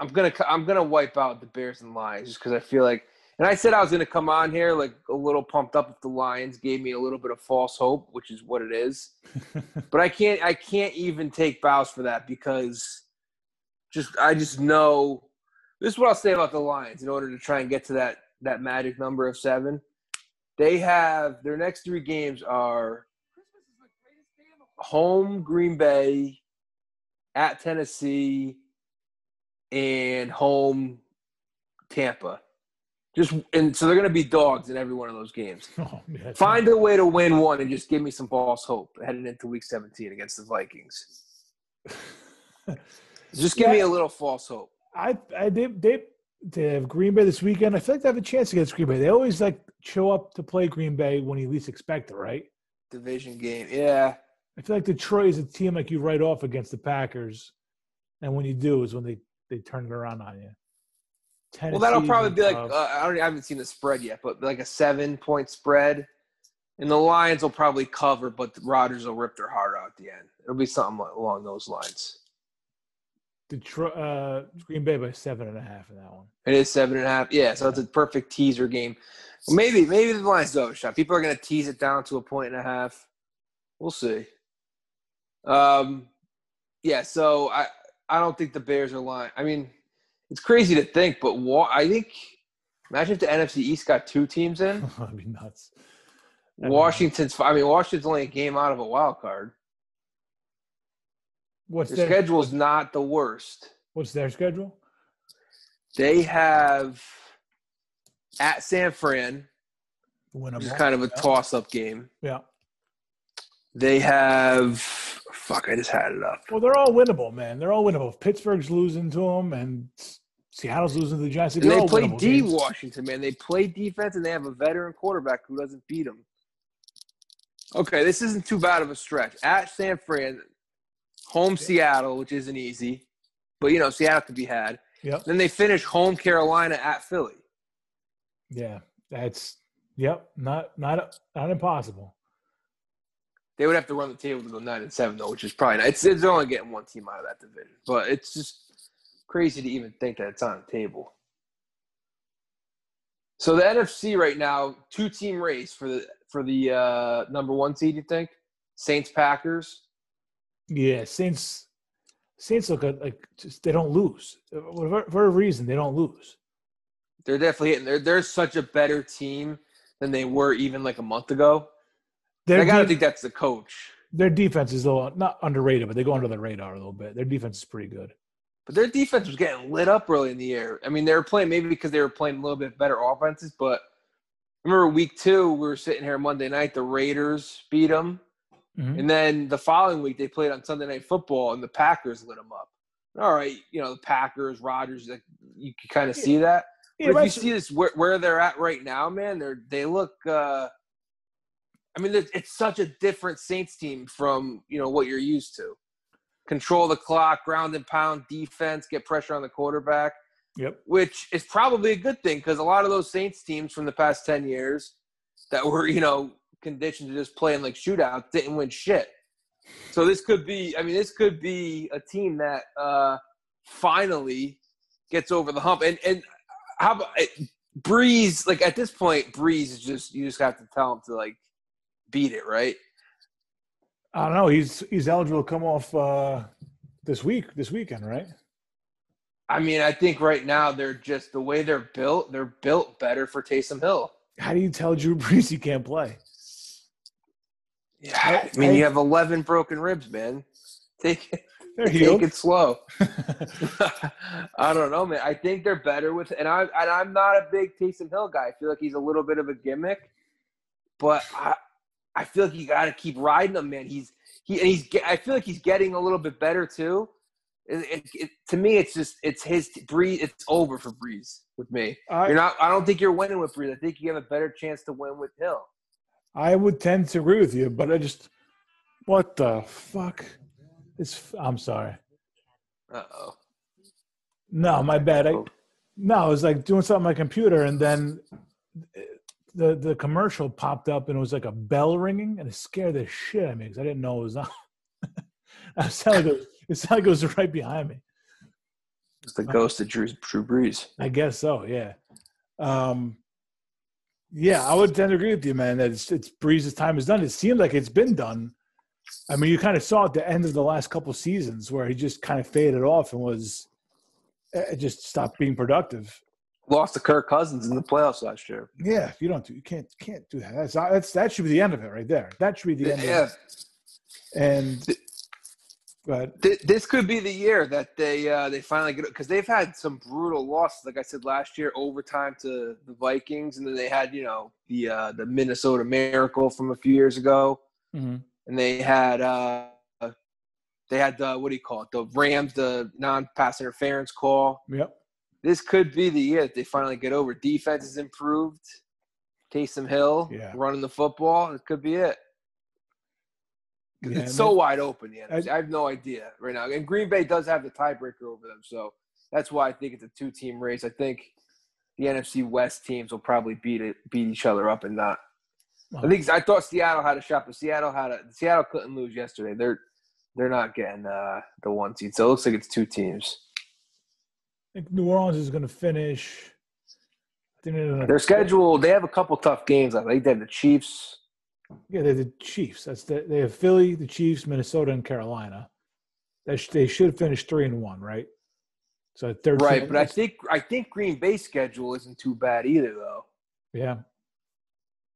S1: I'm gonna I'm gonna wipe out the Bears and Lions just because I feel like, and I said I was gonna come on here like a little pumped up if the Lions gave me a little bit of false hope, which is what it is. but I can't I can't even take bows for that because just I just know this is what I'll say about the Lions in order to try and get to that that magic number of seven. They have their next three games are home Green Bay, at Tennessee, and home Tampa. Just and so they're going to be dogs in every one of those games.
S2: oh, yeah
S1: Find a way to win one and just give me some false hope heading into Week 17 against the Vikings. Just give me a little false hope.
S2: I, I they, they they have Green Bay this weekend. I feel like they have a chance against Green Bay. They always like show up to play Green Bay when you least expect it, right?
S1: Division game, yeah.
S2: I feel like Detroit is a team like you write off against the Packers, and when you do is when they they turn it around on you.
S1: Well, that'll probably be like uh, I don't. I haven't seen the spread yet, but like a seven point spread, and the Lions will probably cover, but Rodgers will rip their heart out at the end. It'll be something along those lines.
S2: Detroit, uh, Green Bay by seven and a half in that one.
S1: It is seven and a half. Yeah, so it's a perfect teaser game. Well, maybe maybe the Lions do have a shot. People are going to tease it down to a point and a half. We'll see. Um, yeah. So I I don't think the Bears are lying. I mean, it's crazy to think, but wa- I think imagine if the NFC East got two teams in.
S2: That'd be nuts. Mean-
S1: Washington's. I mean, Washington's only a game out of a wild card.
S2: What's
S1: Their
S2: their
S1: schedule's not the worst.
S2: What's their schedule?
S1: They have at San Fran,
S2: Winnable.
S1: which is kind of a toss-up game.
S2: Yeah.
S1: They have fuck. I just had enough.
S2: Well, they're all winnable, man. They're all winnable. If Pittsburgh's losing to them, and Seattle's losing to the Giants.
S1: And they play D
S2: games.
S1: Washington, man. They play defense, and they have a veteran quarterback who doesn't beat them. Okay, this isn't too bad of a stretch. At San Fran, home Seattle, which isn't easy, but you know Seattle could be had.
S2: Yep.
S1: Then they finish home Carolina at Philly.
S2: Yeah. That's yep. Not not not impossible.
S1: They would have to run the table to go nine and seven though, which is probably not. It's, it's only getting one team out of that division, but it's just crazy to even think that it's on the table. So the NFC right now, two team race for the for the uh, number one seed. You think Saints Packers?
S2: Yeah. Saints Saints look at, like just they don't lose for, for a reason. They don't lose.
S1: They're definitely hitting. They're they're such a better team than they were even like a month ago.
S2: Their,
S1: I gotta
S2: de-
S1: think that's the coach.
S2: their defense is a little not underrated, but they go under the radar a little bit. Their defense is pretty good.
S1: But their defense was getting lit up early in the year. I mean, they were playing maybe because they were playing a little bit better offenses, but remember week two, we were sitting here Monday night. The Raiders beat them,
S2: Mhm.
S1: and then the following week they played on Sunday Night Football, and the Packers lit them up. All right, you know the Packers, Rodgers, like, you can kind of see that.
S2: Yeah,
S1: but if you see this where, where they're at right now, man, they're they look. uh I mean, it's it's such a different Saints team from you know what you're used to. Control the clock, ground and pound defense, get pressure on the quarterback,
S2: Yep.
S1: which is probably a good thing because a lot of those Saints teams from the past ten years that were you know conditioned to just playing like shootouts didn't win shit. So this could be. I mean, this could be a team that uh finally gets over the hump. And and how about Brees? Like at this point, Brees is just you just have to tell him to like beat it, right?
S2: I don't know. He's he's eligible to come off uh, this week, this weekend, right?
S1: I mean, I think right now they're just the way they're built. They're built better for Taysom Hill.
S2: How do you tell Drew Brees he can't play?
S1: Yeah, I mean, you have eleven broken ribs, man. Take it, take
S2: healed.
S1: it slow. I don't know, man. I think they're better with, and I and I'm not a big Taysom Hill guy. I feel like he's a little bit of a gimmick, but I I feel like you got to keep riding him, man. He's he and he's I feel like he's getting a little bit better too. It, it, it, to me, it's just it's his breeze. It's over for Brees with me.
S2: I,
S1: You're not. I don't think you're winning with Brees. I think you have a better chance to win with Hill.
S2: I would tend to agree with you, but I just what the fuck? It's I'm sorry.
S1: Uh oh.
S2: No, my bad. I, no, I was like doing something on my computer, and then the the commercial popped up, and it was like a bell ringing, and it scared the shit out of me because I didn't know it was on. it sounded like it, was, it sounded like it was right behind me.
S1: It's the ghost of Drew, Drew Brees.
S2: I guess so. Yeah. Um, yeah, I would tend to agree with you, man. That it's, it's Brees's time is done. It seems like it's been done. I mean, you kind of saw at the end of the last couple seasons where he just kind of faded off and was just stopped being productive.
S1: Lost to Kirk Cousins in the playoffs last year.
S2: Yeah, if you don't do, you can't can't do that. That's, that's that should be the end of it right there. That should be the end.
S1: Yeah,
S2: Of it. And but
S1: Th- this could be the year that they uh, they finally get because they've had some brutal losses. Like I said last year, overtime to the Vikings, and then they had you know the uh, the Minnesota Miracle from a few years ago, and they had uh, they had the what do you call it? The Rams, the non-pass interference call.
S2: yep.
S1: This could be the year that they finally get over. Defense is improved. Taysom Hill
S2: Yeah.
S1: running the football. It could be it.
S2: Yeah,
S1: it's so wide open. The
S2: I-
S1: NFC. I, have no idea right now. And Green Bay does have the tiebreaker over them, so that's why I think it's a two-team race. I think the NFC West teams will probably beat it, beat each other up, and not. I think I thought Seattle had a shot, but Seattle had a Seattle couldn't lose yesterday. They're they're not getting uh, the one seed, so it looks like it's two teams.
S2: I think New Orleans is going to finish.
S1: Their schedule, they have a couple tough games. I think they have the Chiefs.
S2: Yeah, they're the Chiefs. That's the, they have Philly, the Chiefs, Minnesota, and Carolina. They, sh- they should finish three and one, right? So third,
S1: Right, but I think I think Green Bay's schedule isn't too bad either, though.
S2: yeah,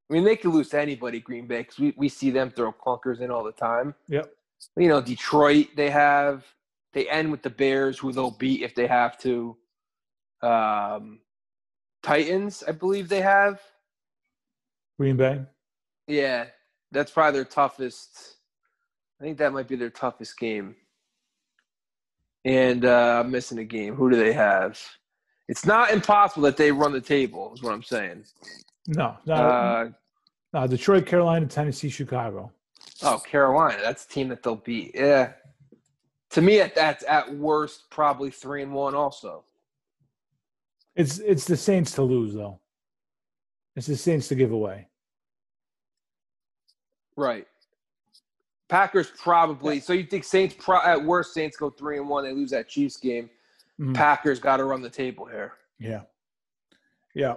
S1: I mean, they could lose to anybody, Green Bay, because we, we see them throw clunkers in all the time.
S2: yep,
S1: You know, Detroit, they have they end with the Bears, who they'll beat if they have to. Um, Titans, I believe they have.
S2: Green Bay.
S1: Yeah, that's probably their toughest. I think that might be their toughest game. And uh, I'm missing a game. Who do they have? It's not impossible that they run the table. Is what I'm saying.
S2: No, no,
S1: Uh,
S2: no. Detroit, Carolina, Tennessee, Chicago.
S1: oh, Carolina. That's a team that they'll beat. Yeah. To me, at that's at worst probably three and one. Also,
S2: It's it's the Saints to lose though. It's the Saints to give away.
S1: right. Packers probably. So you think Saints pro, at worst Saints go three and one? They lose that Chiefs game.
S2: Mhm.
S1: Packers got to run the table here.
S2: Yeah, yeah,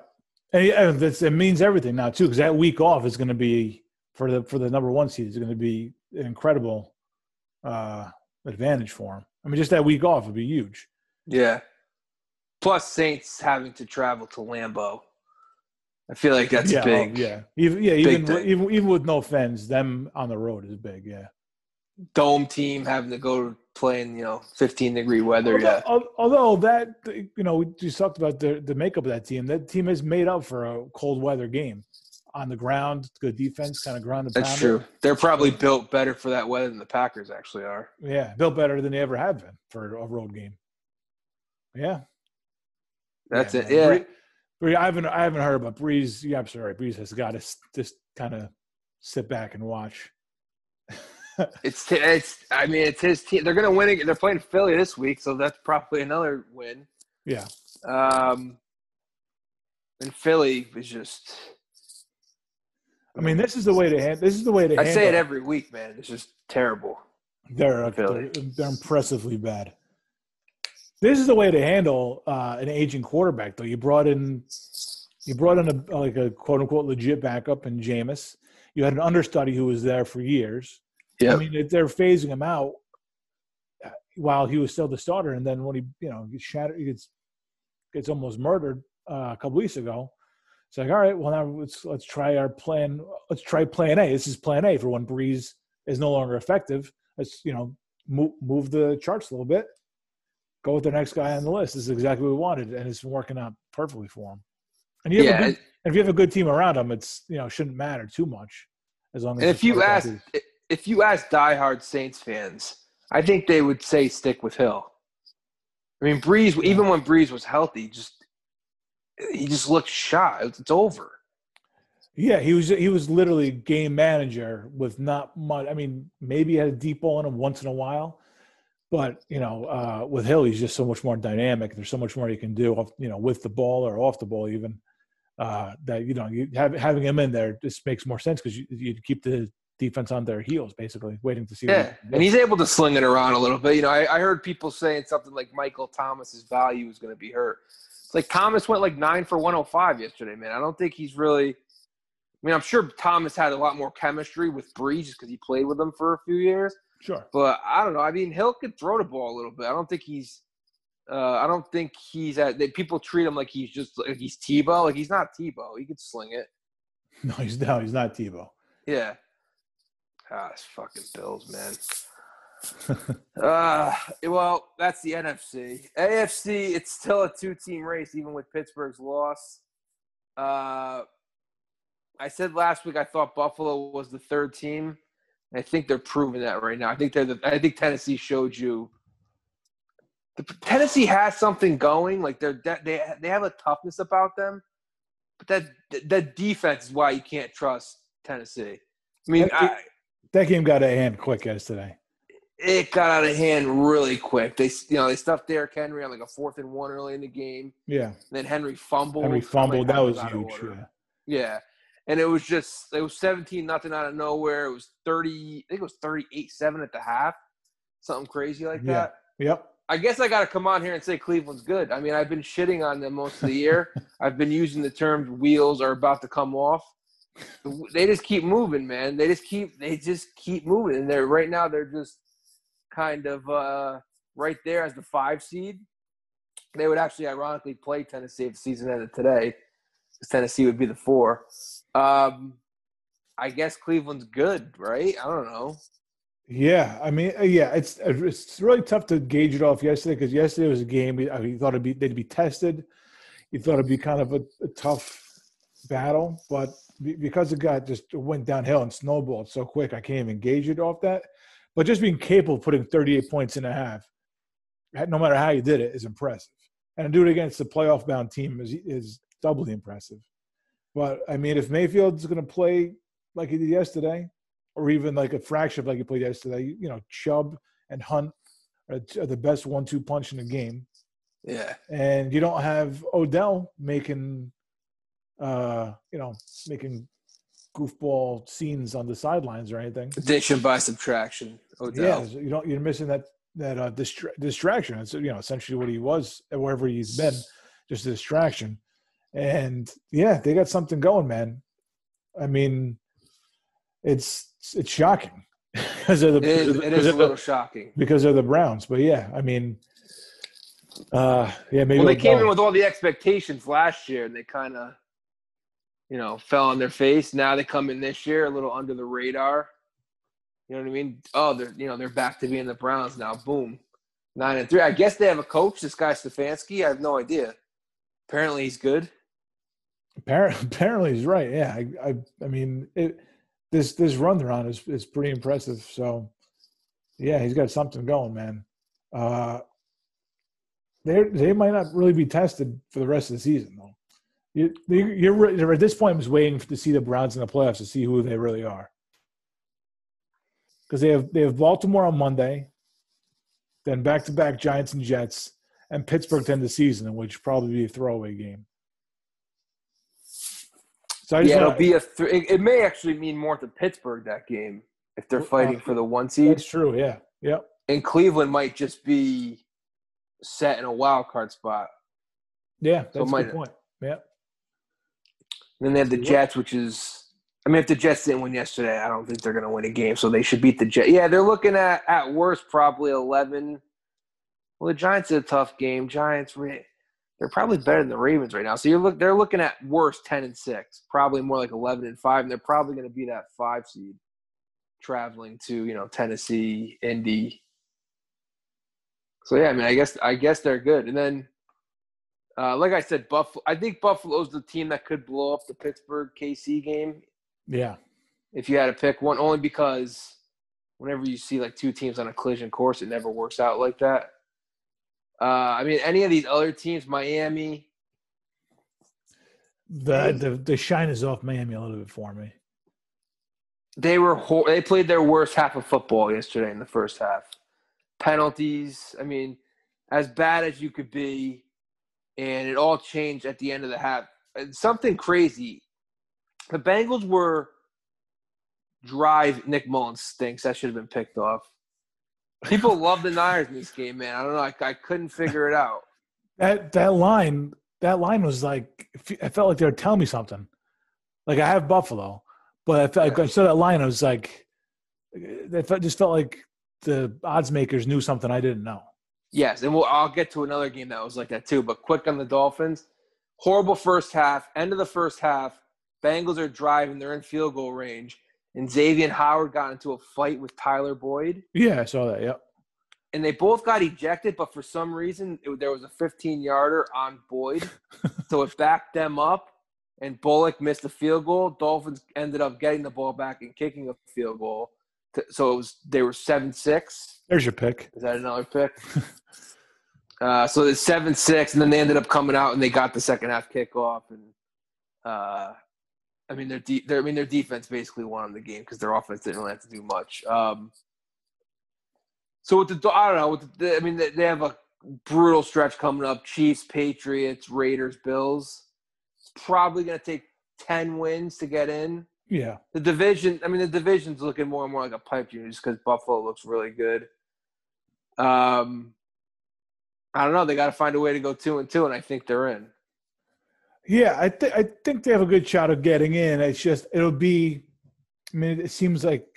S2: and yeah, it means everything now too because that week off is going to be for the for the number one seed is going to be an incredible uh, advantage for them. I mean, just that week off would be huge.
S1: Yeah. Plus Saints having to travel to Lambeau. I feel like that's
S2: yeah, oh,
S1: big.
S2: oh, yeah, even yeah, even
S1: thing.
S2: even even with no fans, them on the road is big. Yeah,
S1: Dome team having to go playing, you know, 15 degree weather.
S2: although,
S1: yeah,
S2: al- although that you know we just talked about the the makeup of that team. That team is made up for a cold weather game on the ground. Good defense, kind of ground and
S1: that's true. They're probably built better for that weather than the Packers actually are.
S2: Yeah, built better than they ever have been for a road game. Yeah,
S1: That's it.
S2: man.
S1: Yeah.
S2: Bree- Bree, I haven't I haven't heard about Brees. Yeah, I'm sorry. Brees has got to just kind of sit back and watch.
S1: It's t- it's. I mean, it's his team. They're gonna win. it. They're playing Philly this week, so that's probably another win.
S2: Yeah,
S1: Um, and Philly is just.
S2: I mean, this is the way to hand. This is the way to.
S1: Handle I say it every week, man. It's just terrible.
S2: They're, they're they're impressively bad. This is the way to handle uh, an aging quarterback, though. You brought in, you brought in a like a quote unquote legit backup in Jameis. You had an understudy who was there for years.
S1: Yeah, I
S2: mean, if they're phasing him out uh, while he was still the starter, and then when he, you know, gets shattered, he gets gets almost murdered uh, a couple weeks ago. It's like, all right, well now let's let's try our plan. Let's try Plan A. This is Plan A for when Brees is no longer effective. Let's you know move move the charts a little bit. Go with the next guy on the list. This is exactly what we wanted, and it's been working out perfectly for him. And you have a
S1: Yeah.
S2: good, and if you have a good team around him, it's you know shouldn't matter too much as long as
S1: And if you ask,
S2: is-
S1: if you ask diehard Saints fans, I think they would say stick with Hill. I mean, Brees. Even when Brees was healthy, just he just looked shot. It's, over.
S2: Yeah, he was he was literally game manager with not much. I mean, maybe he had a deep ball in him once in a while, but you know, uh, with Hill, he's just so much more dynamic. There's so much more he can do, off, you know, with the ball or off the ball, even. Uh, that you know, you have, having him in there just makes more sense because you you keep the defense on their heels, basically, waiting to see.
S1: Yeah, and he's able to sling it around a little bit. You know, I, I heard people saying something like Michael Thomas's value is going to be hurt. Like Thomas went like nine for 105 yesterday, man. I don't think he's really. I mean, I'm sure Thomas had a lot more chemistry with Brees just because he played with him for a few years.
S2: sure.
S1: But I don't know. I mean, Hill could throw the ball a little bit. I don't think he's. Uh, I don't think he's at. They, people treat him like he's just like he's Tebow. Like he's not Tebow. He could sling it.
S2: No, he's no, he's not Tebow.
S1: Yeah. Ah, it's fucking Bills, man. Uh, well, that's the NFC. AFC, it's still a two-team race, even with Pittsburgh's loss. Uh, I said last week I thought Buffalo was the third team. I think they're proving that right now. I think they're the. I think Tennessee showed you. The, Tennessee has something going. Like they're they they have a toughness about them, but that that defense is why you can't trust Tennessee. I mean, I,
S2: that game got out of hand quick yesterday.
S1: It got out of hand really quick. They, you know, they stuffed Derrick Henry on like a fourth and one early in the game.
S2: Yeah,
S1: And then Henry fumbled.
S2: Henry
S1: Like,
S2: fumbled. That
S1: half
S2: was huge. Yeah.
S1: Yeah, and it was just it was seventeen nothing out of nowhere. It was thirty. I think it was thirty eight seven at the half, something crazy like that.
S2: Yeah.
S1: that.
S2: Yep.
S1: I guess I got to come on here and say Cleveland's good. I mean, I've been shitting on them most of the year. I've been using the terms "wheels are about to come off." They just keep moving, man. They just keep they just keep moving, and they're right now they're just kind of uh, right there as the five seed. They would actually, ironically, play Tennessee if the season ended today, because Tennessee would be the four. Um, I guess Cleveland's good, right? I don't know.
S2: Yeah, I mean, uh, yeah, it's it's really tough to gauge it off yesterday because yesterday was a game. I mean, you thought it'd be they'd be tested. You thought it'd be kind of a, a tough battle, but because it got just went downhill and snowballed so quick, I can't even gauge it off that. But just being capable of putting 38 points in a half, no matter how you did it, is impressive. And to do it against a playoff bound team is is doubly impressive. But I mean, if Mayfield's going to play like he did yesterday, or even like a fraction of like he played yesterday. You know, Chubb and Hunt are, are the best one-two punch in the game,
S1: Yeah,
S2: and you don't have Odell making, uh, you know, making goofball scenes on the sidelines or anything.
S1: addition by subtraction. Odell.
S2: Yeah, you don't. You're missing that that uh, distra- distraction. It's you know essentially what he was wherever he's been, just a distraction. And yeah, they got something going, man. I mean, it's it's shocking because of the
S1: It is, it is a
S2: of the-
S1: little shocking.
S2: because of the Browns. But yeah, I mean, uh, yeah, maybe
S1: Well, they came in with all the expectations last year, and they kind of, you know, fell on their face. Now they come in this year a little under the radar. You know what I mean? Oh, they're you know they're back to being the Browns now. Boom, nine and three. I guess they have a coach. This guy Stefanski. I have no idea. Apparently, he's good.
S2: Apparently, apparently he's right. Yeah, I, I, I mean, it, this this run they're on is is pretty impressive. So, yeah, he's got something going, man. Uh, they they might not really be tested for the rest of the season, though. You, you're, you're at this point. I'm just waiting to see the Browns in the playoffs to see who they really are. Because they have they have Baltimore on Monday, then back to back Giants and Jets, and Pittsburgh to end the season, which probably be a throwaway game.
S1: So yeah, it'll be a. Th- it, it, may actually mean more to Pittsburgh that game if they're fighting for the one seed.
S2: That's true. Yeah. Yep.
S1: And Cleveland might just be set in a wild card spot.
S2: Yeah, that's so a good point. Yeah.
S1: Then they have the Jets, which is, I mean, if the Jets didn't win yesterday, I don't think they're going to win a game, so they should beat the Jets. Yeah, they're looking at at worst probably eleven. Well, the Giants are a tough game. Giants, they're probably better than the Ravens right now. So you're look, they're looking at worst ten and six, probably more like eleven and five, and they're probably going to be that five seed, traveling to you know Tennessee, Indy, so yeah, I mean, I guess I guess they're good. And then, uh, like I said, Buffalo. I think Buffalo's the team that could blow up the Pittsburgh KC game.
S2: Yeah.
S1: If you had to pick one, only because whenever you see like two teams on a collision course, it never works out like that. Uh, I mean, any of these other teams, Miami.
S2: The, the the shine is off Miami a little bit for me.
S1: They were they played their worst half of football yesterday in the first half penalties. I mean, as bad as you could be, and it all changed at the end of the half. something crazy. The Bengals were drive. Nick Mullens stinks. That should have been picked off. People love the Niners in this game, man. I don't know. I, I couldn't figure it out.
S2: That that line, that line was like, I felt like they were telling me something. Like I have Buffalo, but I, felt like, I saw that line. I was like, it just felt like the odds makers knew something I didn't know.
S1: Yes, and we'll, I'll get to another game that was like that too. But quick on the Dolphins, horrible first half. End of the first half, Bengals are driving. They're in field goal range, and Xavier Howard got into a fight with Tyler Boyd.
S2: Yeah, I saw that. Yep.
S1: And they both got ejected, but for some reason it, there was a 15 yarder on Boyd, so it backed them up. And Bullock missed a field goal. Dolphins ended up getting the ball back and kicking a field goal so it was they were seven six.
S2: There's your pick.
S1: Is that another pick? uh, so it's seven six, and then they ended up coming out and they got the second half kickoff, and uh, I mean their de- their I mean their defense basically won the game because their offense didn't really have to do much. Um, so with the I don't know. With the, I mean they, they have a brutal stretch coming up: Chiefs, Patriots, Raiders, Bills. It's probably going to take ten wins to get in.
S2: Yeah.
S1: The division, I mean, the division's looking more and more like a pipe dream just because Buffalo looks really good. Um, I don't know. They got to find a way to go two and two, and I think they're in.
S2: Yeah, I think I think they have a good shot of getting in. It's just it'll be. I mean, it seems like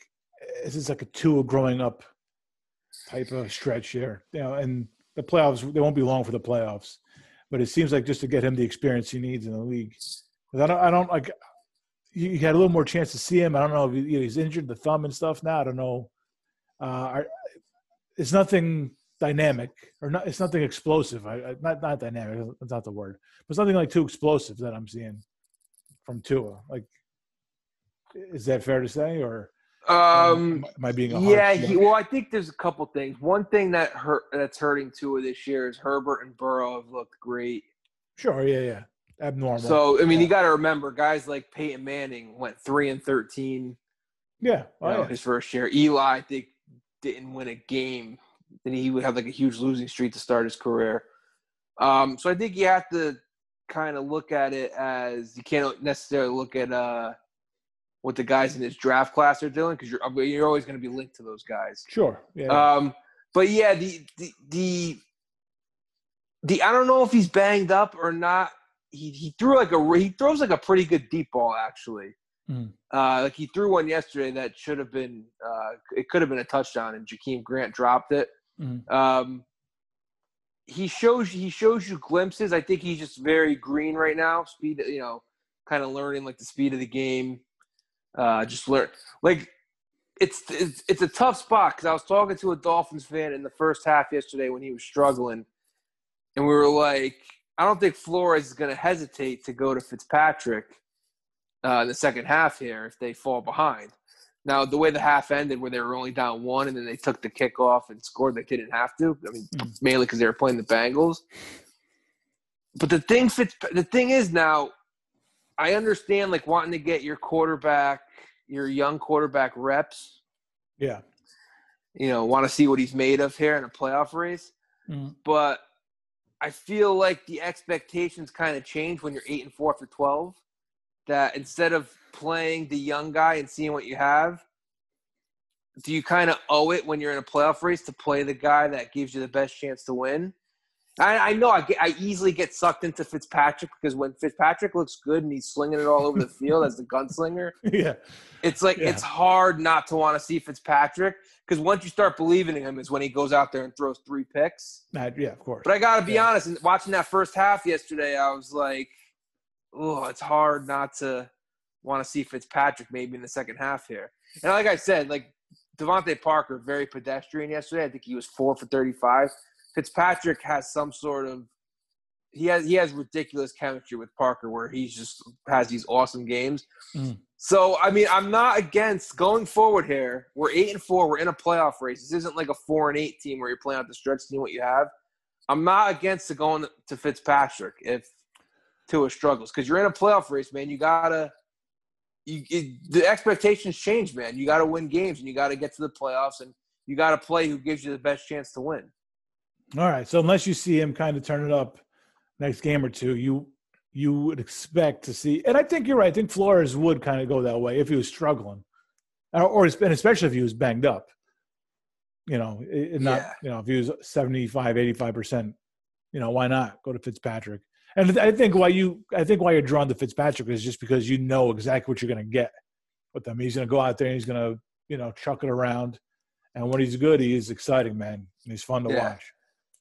S2: this is like a two growing up type of stretch here. You know, and the playoffs they won't be long for the playoffs, but it seems like just to get him the experience he needs in the league. I don't, I don't like you had a little more chance to see him. I don't know if he, he's injured the thumb and stuff now. I don't know. Uh, it's nothing dynamic or not. It's nothing explosive. I, I, not not dynamic. That's not the word. But something like too explosive that I'm seeing from Tua. Like, is that fair to say, or
S1: um,
S2: am I being
S1: yeah? He, well, I think there's a couple things. One thing that hurt that's hurting Tua this year is Herbert and Burrow have looked great.
S2: Sure. Yeah. Yeah abnormal.
S1: So I mean, you got to remember, guys like Peyton Manning went three and thirteen.
S2: Yeah,
S1: oh, know, yeah. his first year. Eli, I think, didn't win a game. Then he would have like a huge losing streak to start his career. Um, so I think you have to kind of look at it as you can't necessarily look at uh, what the guys in his draft class are doing because you're you're always going to be linked to those guys.
S2: Sure.
S1: Yeah. Um, but yeah, the, the the the I don't know if he's banged up or not he he threw like a he throws like a pretty good deep ball actually. Mm. Uh, like he threw one yesterday that should have been uh, it could have been a touchdown and Jakeem Grant dropped it. Mm. Um, he shows he shows you glimpses. I think he's just very green right now. Speed, you know, kind of learning like the speed of the game. Uh, just learn like it's it's, it's a tough spot because I was talking to a Dolphins fan in the first half yesterday when he was struggling, and we were like, I don't think Flores is going to hesitate to go to Fitzpatrick uh, in the second half here if they fall behind. Now, the way the half ended, where they were only down one, and then they took the kickoff and scored, they didn't have to. I mean, mm. mainly because they were playing the Bengals. But the thing, Fitz, the thing is now, I understand like wanting to get your quarterback, your young quarterback reps.
S2: Yeah.
S1: You know, want to see what he's made of here in a playoff race. Mm. But I feel like the expectations kind of change when you're eight and four after twelve. That instead of playing the young guy and seeing what you have, do you kind of owe it when you're in a playoff race to play the guy that gives you the best chance to win? I, I know I, get, I easily get sucked into Fitzpatrick because when Fitzpatrick looks good and he's slinging it all over the field as the gunslinger,
S2: yeah,
S1: it's like yeah. it's hard not to want to see Fitzpatrick because once you start believing in him is when he goes out there and throws three picks.
S2: Uh, yeah, of course.
S1: But I got to be
S2: yeah.
S1: honest, and watching that first half yesterday, I was like, oh, it's hard not to want to see Fitzpatrick maybe in the second half here. And like I said, like DeVante Parker, very pedestrian yesterday. I think he was four for 35. Fitzpatrick has some sort of he has he has ridiculous chemistry with Parker where he just has these awesome games. Mm. So I mean, I'm not against going forward here. We're eight and four. We're in a playoff race. This isn't like a four and eight team where you're playing out the stretch, seeing what you have. I'm not against the going to Fitzpatrick if Tua struggles because you're in a playoff race, man. You gotta you it, the expectations change, man. You gotta win games and you gotta get to the playoffs and you gotta play who gives you the best chance to win.
S2: All right. So unless you see him kind of turn it up next game or two, you you would expect to see. And I think you're right. I think Flores would kind of go that way if he was struggling, or, or especially if he was banged up. You know, not yeah. you know if he was 75, 85 percent. You know, why not go to Fitzpatrick? And I think why you I think why you're drawn to Fitzpatrick is just because you know exactly what you're going to get with them. He's going to go out there and he's going to you know chuck it around, and when he's good, he is exciting, man. He's fun to yeah. watch.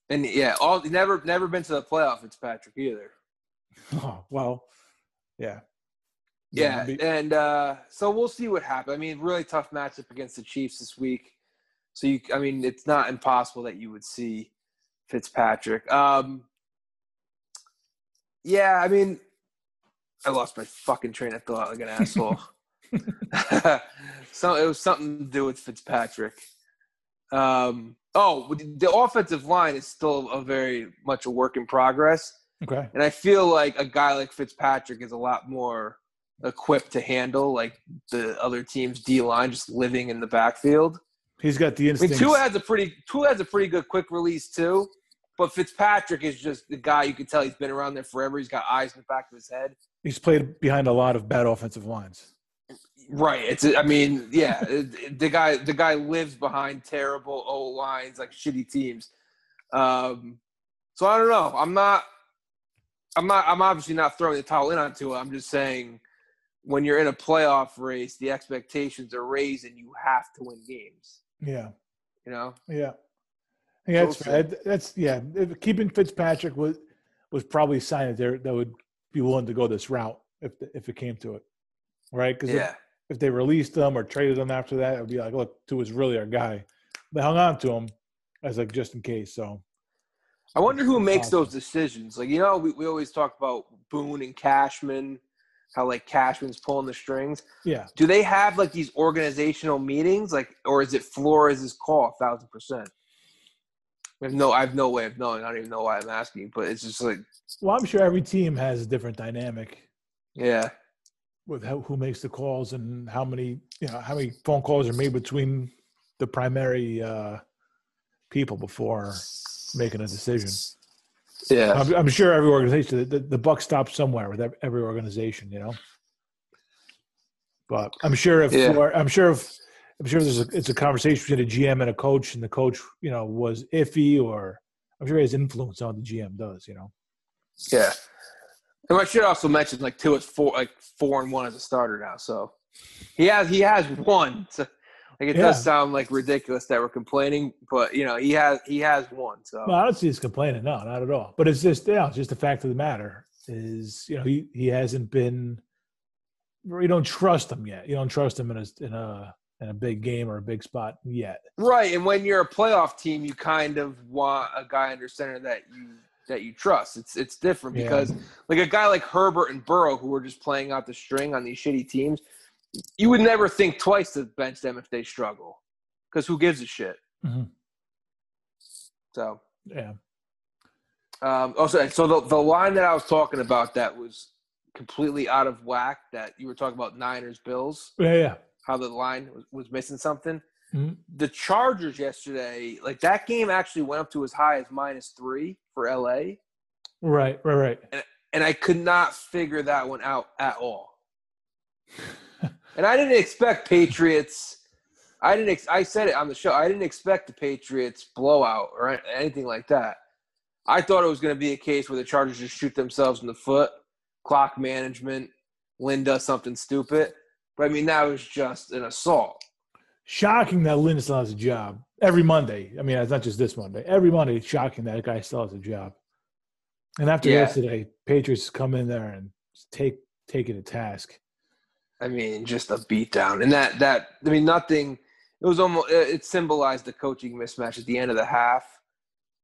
S1: And yeah, all never never been to the playoff. Fitzpatrick either.
S2: Oh well, yeah.
S1: Yeah, and uh, so we'll see what happens. I mean, really tough matchup against the Chiefs this week. So you, I mean, it's not impossible that you would see Fitzpatrick. Um, yeah, I mean, I lost my fucking train of thought like an asshole. so it was something to do with Fitzpatrick. Um, oh, the offensive line is still a very much a work in progress.
S2: Okay.
S1: And I feel like a guy like Fitzpatrick is a lot more equipped to handle like the other team's D line just living in the backfield.
S2: He's got the instinct.
S1: I mean, Tua has a pretty Tua has a pretty good quick release too, but Fitzpatrick is just the guy you can tell he's been around there forever. He's got eyes in the back of his head.
S2: He's played behind a lot of bad offensive lines.
S1: Right. It's. I mean, yeah. the guy. The guy lives behind terrible O lines, like shitty teams. Um, so I don't know. I'm not. I'm not. I'm obviously not throwing the towel in onto it. I'm just saying, when you're in a playoff race, the expectations are raised, and you have to win games.
S2: Yeah.
S1: You know.
S2: Yeah. Yeah, that's right. That's yeah. Keeping Fitzpatrick was was probably a sign that they that would be willing to go this route if if it came to it, right? Because
S1: yeah
S2: if they released them or traded them after that, it would be like, look, Tua's really our guy. They hung on to him as like just in case. So
S1: I wonder who makes awesome. those decisions. Like, you know, we, we always talk about Boone and Cashman, how like Cashman's pulling the strings.
S2: Yeah.
S1: Do they have like these organizational meetings? Like, or is it Flores' call a thousand percent? I have no, I have no way of knowing. I don't even know why I'm asking, but it's just like.
S2: Well, I'm sure every team has a different dynamic.
S1: Yeah
S2: with how, who makes the calls and how many you know how many phone calls are made between the primary uh, people before making a decision.
S1: Yeah,
S2: I'm, I'm sure every organization the, the, buck stops somewhere with every organization, you know. But I'm sure if yeah. I'm sure if I'm sure there's a, it's a conversation between a GM and a coach, and the coach, you know, was iffy, or I'm sure he has influence on the GM does, you know.
S1: Yeah, and I should also mention like Tua is four like four and one as a starter now. So he has he has one. So like it yeah. does sound like ridiculous that we're complaining, but you know he has he has one. So
S2: I don't see he's complaining. No, not at all. But it's just yeah, it's just the fact of the matter is you know he he hasn't been. You don't trust him yet. You don't trust him in a in a in a big game or a big spot yet.
S1: Right, and when you're a playoff team, you kind of want a guy under center that you that you trust. It's it's different
S2: Yeah.
S1: because like a guy like Herbert and Burrow, who are just playing out the string on these shitty teams, you would never think twice to bench them if they struggle, because who gives a shit?
S2: Mhm.
S1: So,
S2: Yeah.
S1: um, also, so the the line that I was talking about that was completely out of whack. That you were talking about Niners Bills.
S2: Yeah. Yeah.
S1: how the line was, was missing something.
S2: Mhm.
S1: The Chargers yesterday, like that game actually went up to as high as minus three for LA,
S2: Right. Right. Right.
S1: and I could not figure that one out at all. and I didn't expect Patriots. I didn't. Ex- I said it on the show. I didn't expect the Patriots blowout or anything like that. I thought it was going to be a case where the Chargers just shoot themselves in the foot, clock management, Lynn does something stupid. But I mean, that was just an assault.
S2: Shocking that Lynn still has a job every Monday. I mean, it's not just this Monday. Every Monday, it's shocking that a guy still has a job. And after
S1: Yeah.
S2: yesterday, Patriots come in there and take take it to task.
S1: I mean, just a beatdown, and that that I mean, nothing. It was almost it symbolized the coaching mismatch at the end of the half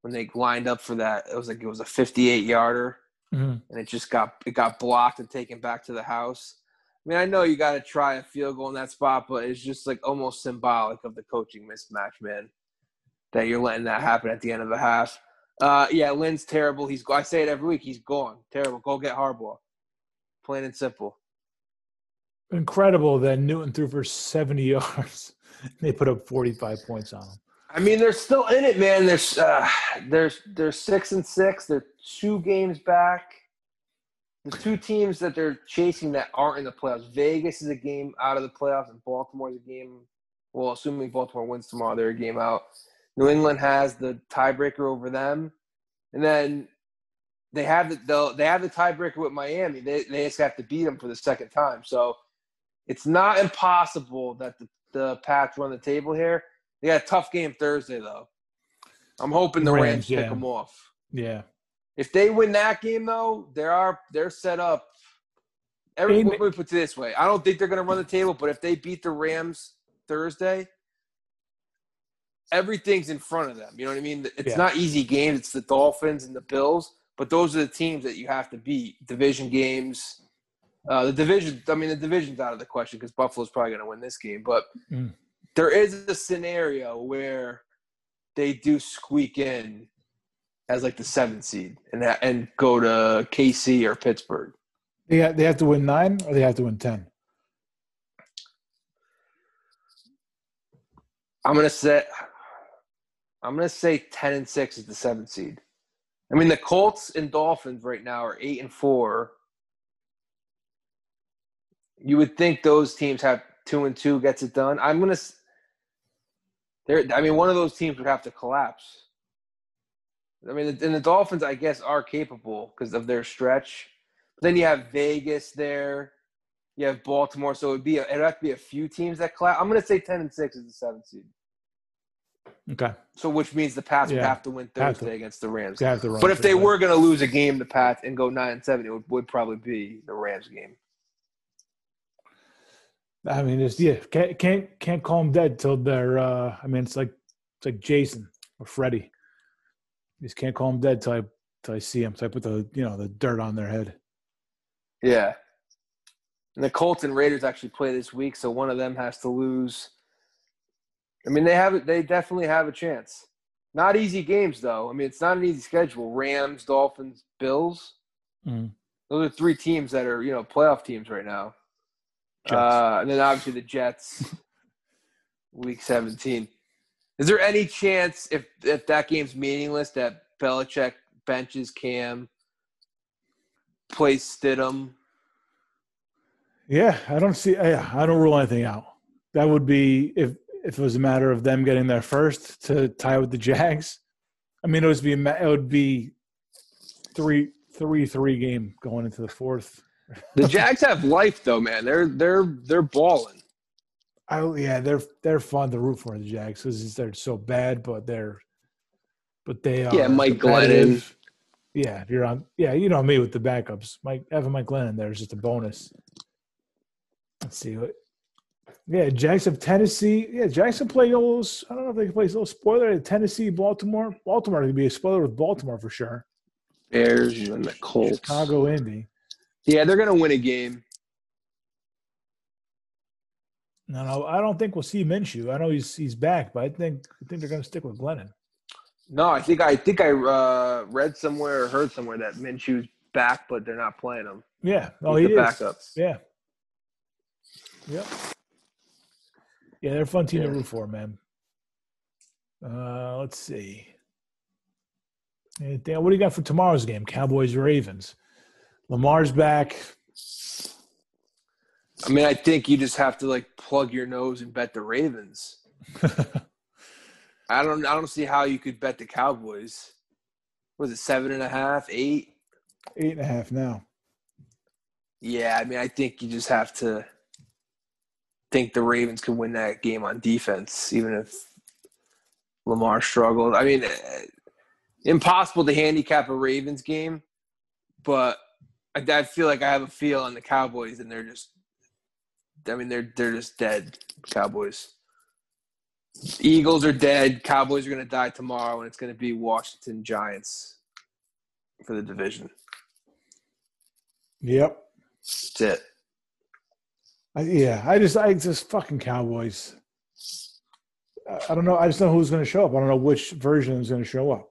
S1: when they lined up for that. It was like it was a 58 yarder,
S2: Mhm.
S1: and it just got it got blocked and taken back to the house. I mean, I know you got to try a field goal in that spot, but it's just like almost symbolic of the coaching mismatch, man. That you're letting that happen at the end of the half. Uh, yeah, Lynn's terrible. He's I say it every week. He's gone. Terrible. Go get Harbaugh. Plain and simple.
S2: Incredible that Newton threw for 70 yards. they put up 45 points on him.
S1: I mean, they're still in it, man. There's uh, there's they're six and six. They're two games back. The two teams that they're chasing that aren't in the playoffs. Vegas is a game out of the playoffs, and Baltimore's a game. Well, assuming Baltimore wins tomorrow, they're a game out. New England has the tiebreaker over them, and then they have the they have the tiebreaker with Miami. They they just have to beat them for the second time. So it's not impossible that the the Pats run the table here. They got a tough game Thursday, though. I'm hoping the Rams,
S2: Rams,
S1: pick
S2: yeah.
S1: them off.
S2: Yeah.
S1: If they win that game, though, they are they're set up. Every, let me put it this way: I don't think they're going to run the table, but if they beat the Rams Thursday, everything's in front of them. You know what I mean? It's
S2: Yeah.
S1: not easy games. It's the Dolphins and the Bills, but those are the teams that you have to beat. Division games. Uh, the division. I mean, the division's out of the question because Buffalo's probably going to win this game, but
S2: Mm.
S1: there is a scenario where they do squeak in as like the seventh seed and that, and go to KC or Pittsburgh.
S2: They ha- they have to win nine or they have to win 10.
S1: I'm gonna say I'm gonna say ten and six is the seventh seed. I mean the Colts and Dolphins right now are eight and four. You would think those teams have two and two gets it done. I'm gonna. There, I mean, one of those teams would have to collapse. I mean, and the Dolphins, I guess, are capable because of their stretch. But then you have Vegas there. You have Baltimore, so it'd be a, it'd have to be a few teams that collapse. I'm going to say ten and six is the seventh seed.
S2: Okay.
S1: So which means the Pats would have to win Thursday
S2: to.
S1: against the Rams.
S2: Have to
S1: But if they
S2: Thursday.
S1: were going to lose a game, the Pats and go nine and seven, it would, would probably be the Rams game.
S2: I mean, it's yeah, can't can't can't call them dead till they're. Uh, I mean, it's like it's like Jason or Freddie. Just can't call them dead till I till I see them. So I put the you know the dirt on their head.
S1: Yeah. And the Colts and Raiders actually play this week, so one of them has to lose. I mean, they have they definitely have a chance. Not easy games though. I mean, it's not an easy schedule. Rams, Dolphins, Bills.
S2: Mhm.
S1: Those are three teams that are you know playoff teams right now. Uh, and then obviously the Jets, week 17. Is there any chance if if that game's meaningless that Belichick benches Cam, plays Stidham?
S2: Yeah, I don't see. Yeah, I don't rule anything out. That would be if if it was a matter of them getting there first to tie with the Jags. I mean, it would be it would be three three three game going into the fourth.
S1: The Jags have life though, man. They're they're they're balling.
S2: I yeah, they're they're fun to root for the Jags because they're so bad, but they're but they are
S1: Yeah, Mike
S2: competitive. Yeah, if you're on, yeah, you know me with the backups. Mike having Mike Glennon there is just a bonus. Let's see what Yeah, Jags of Tennessee. Yeah, Jackson play those. I don't know if they can play a little spoiler. Tennessee, Baltimore. Baltimore could be a spoiler with Baltimore for sure.
S1: Bears and the Colts.
S2: Chicago, Indy.
S1: Yeah, they're gonna win a game.
S2: No, no, I don't think we'll see Minshew. I know he's he's back, but I think I think they're gonna stick with Glennon.
S1: No, I think I think I uh, read somewhere or heard somewhere that Minshew's back, but they're not playing him.
S2: Yeah. Oh,
S1: He's
S2: he
S1: the
S2: is.
S1: backup.
S2: Yeah. Yep. Yeah, they're a fun team to
S1: Yeah.
S2: root for, man. Uh, let's see. Anything- what do you got for tomorrow's game? Cowboys Ravens. Lamar's back.
S1: I mean, I think you just have to like plug your nose and bet the Ravens. I don't I don't see how you could bet the Cowboys. Was it seven and a half, eight?
S2: Eight and a half now.
S1: Yeah, I mean, I think you just have to think the Ravens can win that game on defense, even if Lamar struggled. I mean, eh, impossible to handicap a Ravens game, but I, I feel like I have a feel on the Cowboys, and they're just. I mean, they're they're just dead. Cowboys. Eagles are dead. Cowboys are going to die tomorrow, and it's going to be Washington Giants for the division.
S2: Yep.
S1: That's it.
S2: I, yeah, I just, I just fucking Cowboys. I, I don't know. I just know who's going to show up. I don't know which version is going to show up.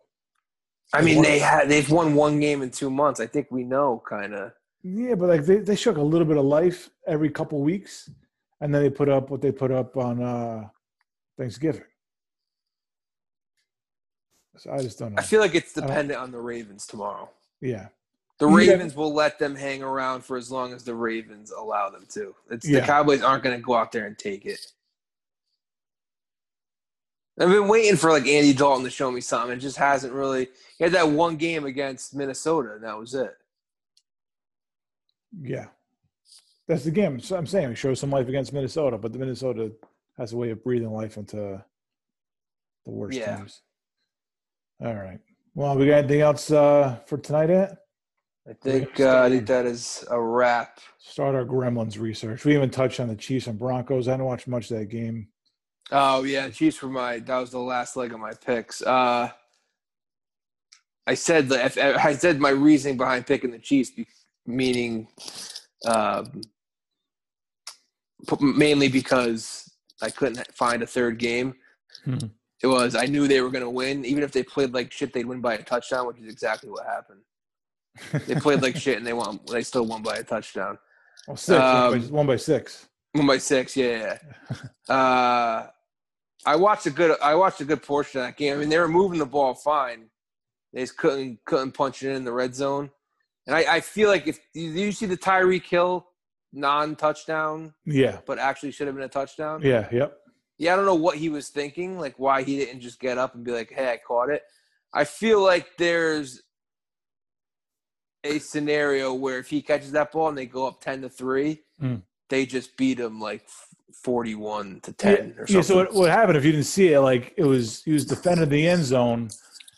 S1: I mean, they had they've won one game in two months. I think we know, kind of.
S2: Yeah, but like they, they show a little bit of life every couple weeks, and then they put up what they put up on uh Thanksgiving. So I just don't know.
S1: I feel like it's dependent on the Ravens tomorrow.
S2: yeah,
S1: The
S2: Yeah.
S1: Ravens will let them hang around for as long as the Ravens allow them to. It's
S2: Yeah.
S1: the Cowboys aren't going to go out there and take it. I've been waiting for like Andy Dalton to show me something. It just hasn't really. He had that one game against Minnesota, and that was it.
S2: Yeah. That's the game. So I'm saying show some life against Minnesota, but the Minnesota has a way of breathing life into the worst
S1: Yeah.
S2: teams. All right. Well, we got anything else uh, for tonight? At
S1: I think uh, I think that is a wrap.
S2: start our Gremlins research. We even touched on the Chiefs and Broncos. I didn't watch much of that game.
S1: Oh yeah, Chiefs were my. That was the last leg of my picks. Uh, I said the. I said my reasoning behind picking the Chiefs, meaning, um, mainly because I couldn't find a third game.
S2: Mhm.
S1: It was I knew they were going to win, even if they played like shit, they'd win by a touchdown, which is exactly what happened. They played like shit and they won. They still won by a touchdown.
S2: Well, six, one, by,
S1: Um,
S2: one by six.
S1: One by six, yeah. yeah. uh, I watched a good. I watched a good portion of that game. I mean, they were moving the ball fine. They just couldn't couldn't punch it in the red zone. And I, I feel like if do you see the Tyreek Hill non-touchdown,
S2: Yeah,
S1: but actually should have been a touchdown.
S2: yeah, yep.
S1: Yeah, I don't know what he was thinking, like why he didn't just get up and be like, "Hey, I caught it." I feel like there's a scenario where if he catches that ball and they go up ten to three,
S2: Mm.
S1: they just beat him like forty-one to ten
S2: yeah,
S1: or
S2: yeah, so what, what happened if you didn't see it? Like it was, he was defending the end zone.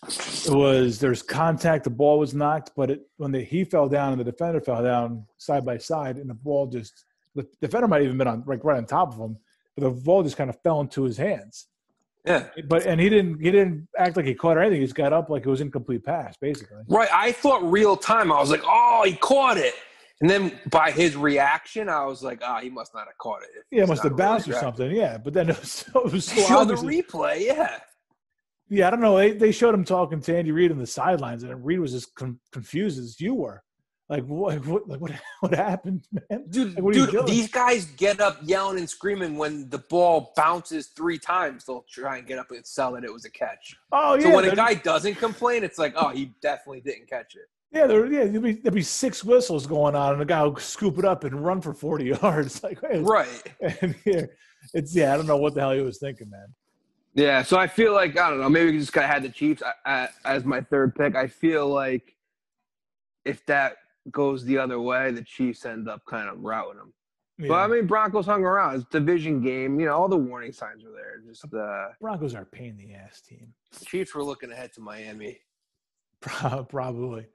S2: It was there's contact. The ball was knocked, but it when the, he fell down and the defender fell down side by side, and the ball just the defender might have even been on like right on top of him, but the ball just kind of fell into his hands.
S1: yeah,
S2: But and he didn't he didn't act like he caught or anything. He just got up like it was incomplete pass, basically.
S1: right. I thought real time. I was like, "Oh, he caught it," and then by his reaction, I was like, "Ah, he must not have caught it."
S2: Yeah, it must have
S1: really
S2: or something. Yeah, but then it was, so- it was so
S1: Show the replay, yeah.
S2: Yeah, I don't know. They, they showed him talking to Andy Reid on the sidelines, and Reid was as con- confused as you were. Like what? What? Like what? What happened, man?
S1: Dude,
S2: Like,
S1: dude, these guys get up yelling and screaming when the ball bounces three times. They'll try and get up and sell that it was a catch.
S2: Oh yeah.
S1: So when a guy doesn't complain, it's like, oh, he definitely didn't catch it.
S2: yeah, there, yeah, there'd be, there'd be six whistles going on, and the guy would scoop it up and run for forty yards. Like, hey,
S1: Right.
S2: And here, it's yeah. I don't know what the hell he was thinking, man.
S1: Yeah. So I feel like I don't know. Maybe we just got had the Chiefs uh, uh, as my third pick. I feel like if that goes the other way, the Chiefs end up kind of routing them.
S2: Yeah.
S1: But I mean, Broncos hung around. It's a division game. You know, all the warning signs are there. Just uh,
S2: Broncos are a pain in the ass team.
S1: Chiefs were looking ahead to Miami.
S2: Probably,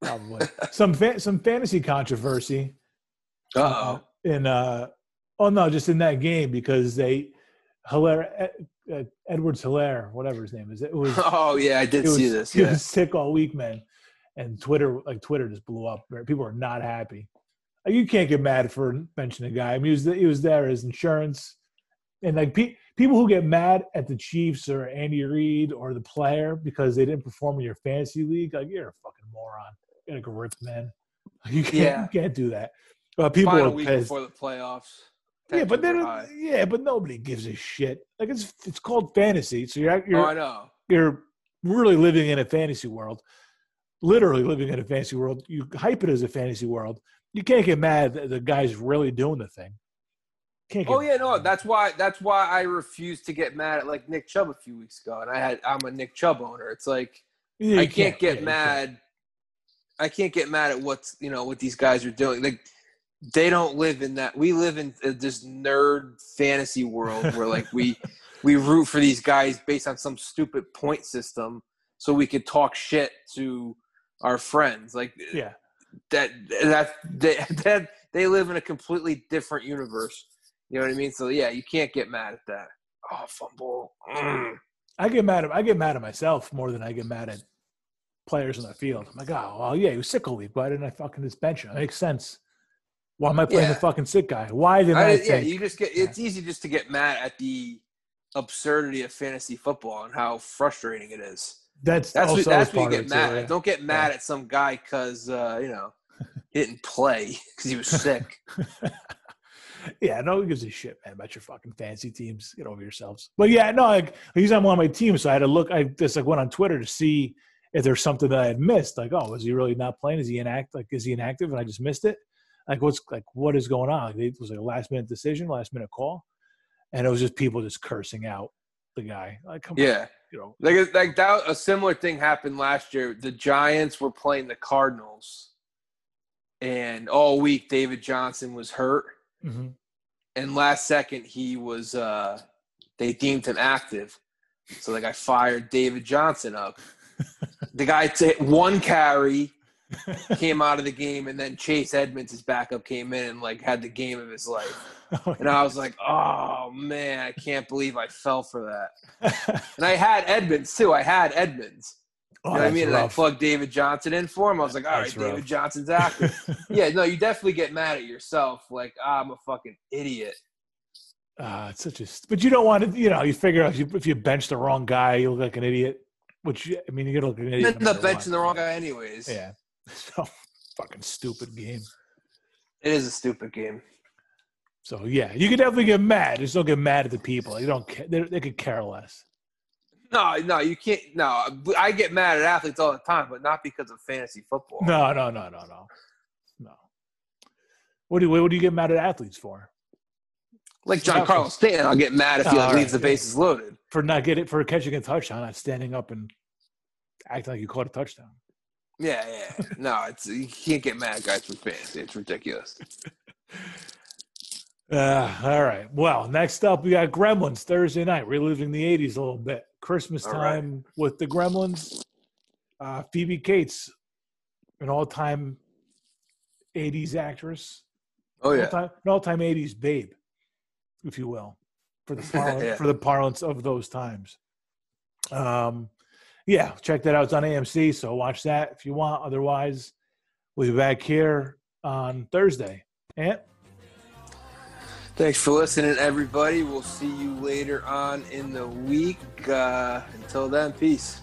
S2: probably some fa- some fantasy controversy.
S1: Uh oh.
S2: in uh Oh no, just in that game because they Helaire uh, Edwards Helaire, whatever his name is. It was.
S1: Oh yeah, I did
S2: it was,
S1: see this.
S2: He was sick all week, man. And Twitter, like Twitter, just blew up. People are not happy. You can't get mad for mentioning a guy. I mean, he was he was there as insurance, and like pe- people who get mad at the Chiefs or Andy Reid or the player because they didn't perform in your fantasy league, like you're a fucking moron. You're a grip, man. You can't,
S1: Yeah.
S2: you can't do that. But people
S1: Final
S2: are
S1: week
S2: pissed.
S1: before the playoffs.
S2: Yeah, but then yeah, but nobody gives a shit. Like it's it's called fantasy, so you're you're
S1: Oh, I know.
S2: you're really living in a fantasy world, literally living in a fantasy world. You hype it as a fantasy world. You can't get mad that the guy's really doing the thing. Can't get
S1: Oh yeah, no, that's why that's why I refused to get mad at like Nick Chubb a few weeks ago, and I had I'm a Nick Chubb owner. It's like
S2: Yeah,
S1: I can't
S2: yeah,
S1: get
S2: you
S1: mad. I can't get mad at what's you know what these guys are doing. Like they don't live in that. We live in uh, this nerd fantasy world where like we we root for these guys based on some stupid point system, so we could talk shit to our friends. Like
S2: Yeah,
S1: that that they, that they live in a completely different universe. You know what I mean? So yeah, you can't get mad at that. Oh, fumble. Mm.
S2: I get mad at I get mad at myself more than I get mad at players on the field. I'm like, oh well, yeah, he was sick all week. Why didn't I fucking just bench him? It makes sense. Why am I playing
S1: Yeah.
S2: the fucking sick guy? Why did I,
S1: I, yeah, you just get. It's easy just to get mad at the absurdity of fantasy football and how frustrating it is.
S2: that's
S1: That's
S2: also
S1: what, that's what you get
S2: it, too,
S1: mad
S2: yeah.
S1: at. Don't get mad at some guy because uh, you know he didn't play because he was sick.
S2: yeah, no one gives a shit, man, about your fucking fancy teams. Get over yourselves. But yeah, no, like he's on one of my teams, so I had to look. I just like went on Twitter to see if there's something that I had missed. Like, oh, is he really not playing? Is he inactive? Like, is he inactive? And I just missed it. Like, what's like what is going on? It was like a last minute decision, last minute call, and it was just people just cursing out the guy. Like, come on,
S1: Yeah,
S2: you know,
S1: like like that. A similar thing happened last year. The Giants were playing the Cardinals, and all week David Johnson was hurt.
S2: mhm.
S1: and last second he was uh they deemed him active so the guy fired david johnson up the guy t- one carry came out of the game and then chase edmonds his backup came in and like had the game of his life and i was like oh man i can't believe i fell for that and i had edmonds too i had edmonds
S2: oh,
S1: you know what i mean and i plugged david johnson in for him i was like all right
S2: That's
S1: david
S2: rough.
S1: johnson's active yeah no you definitely get mad at yourself like ah, i'm a fucking idiot
S2: Ah, it's such a. But you don't want to. You know, you figure out if you, if you bench the wrong guy, you look like an idiot. Which I mean, you're gonna look like an
S1: You
S2: idiot.
S1: end up benching the wrong guy anyways.
S2: Yeah. So fucking stupid game.
S1: It is a stupid game.
S2: So yeah, you can definitely get mad. Just don't get mad at the people. You don't. Care. They, they could care less.
S1: No, no, you can't. No, I get mad at athletes all the time, but not because of fantasy football.
S2: No, no, no, no, no, no. What do you, what do you get mad at athletes for?
S1: Like Giancarlo Stanton, I'll get mad if he
S2: Oh,
S1: like, leaves
S2: right,
S1: the bases loaded.
S2: For not getting for catching a touchdown, not standing up and acting like you caught a touchdown.
S1: Yeah, yeah. no, it's you can't get mad at guys for fantasy. It's ridiculous.
S2: Uh, all right. Well, next up we got Gremlins Thursday night, reliving the '80s a little bit. Christmas
S1: All right.
S2: time with the Gremlins. Uh, Phoebe Cates, an all-time '80s actress,
S1: Oh yeah.
S2: all-time, an all-time '80s babe, if you will, for the parlance,
S1: Yeah.
S2: for the parlance of those times. Um, yeah, check that out. It's on AMC, so watch that if you want. Otherwise, we'll be back here on Thursday. And
S1: Thanks for listening, everybody. We'll see you later on in the week. Uh, until then, peace.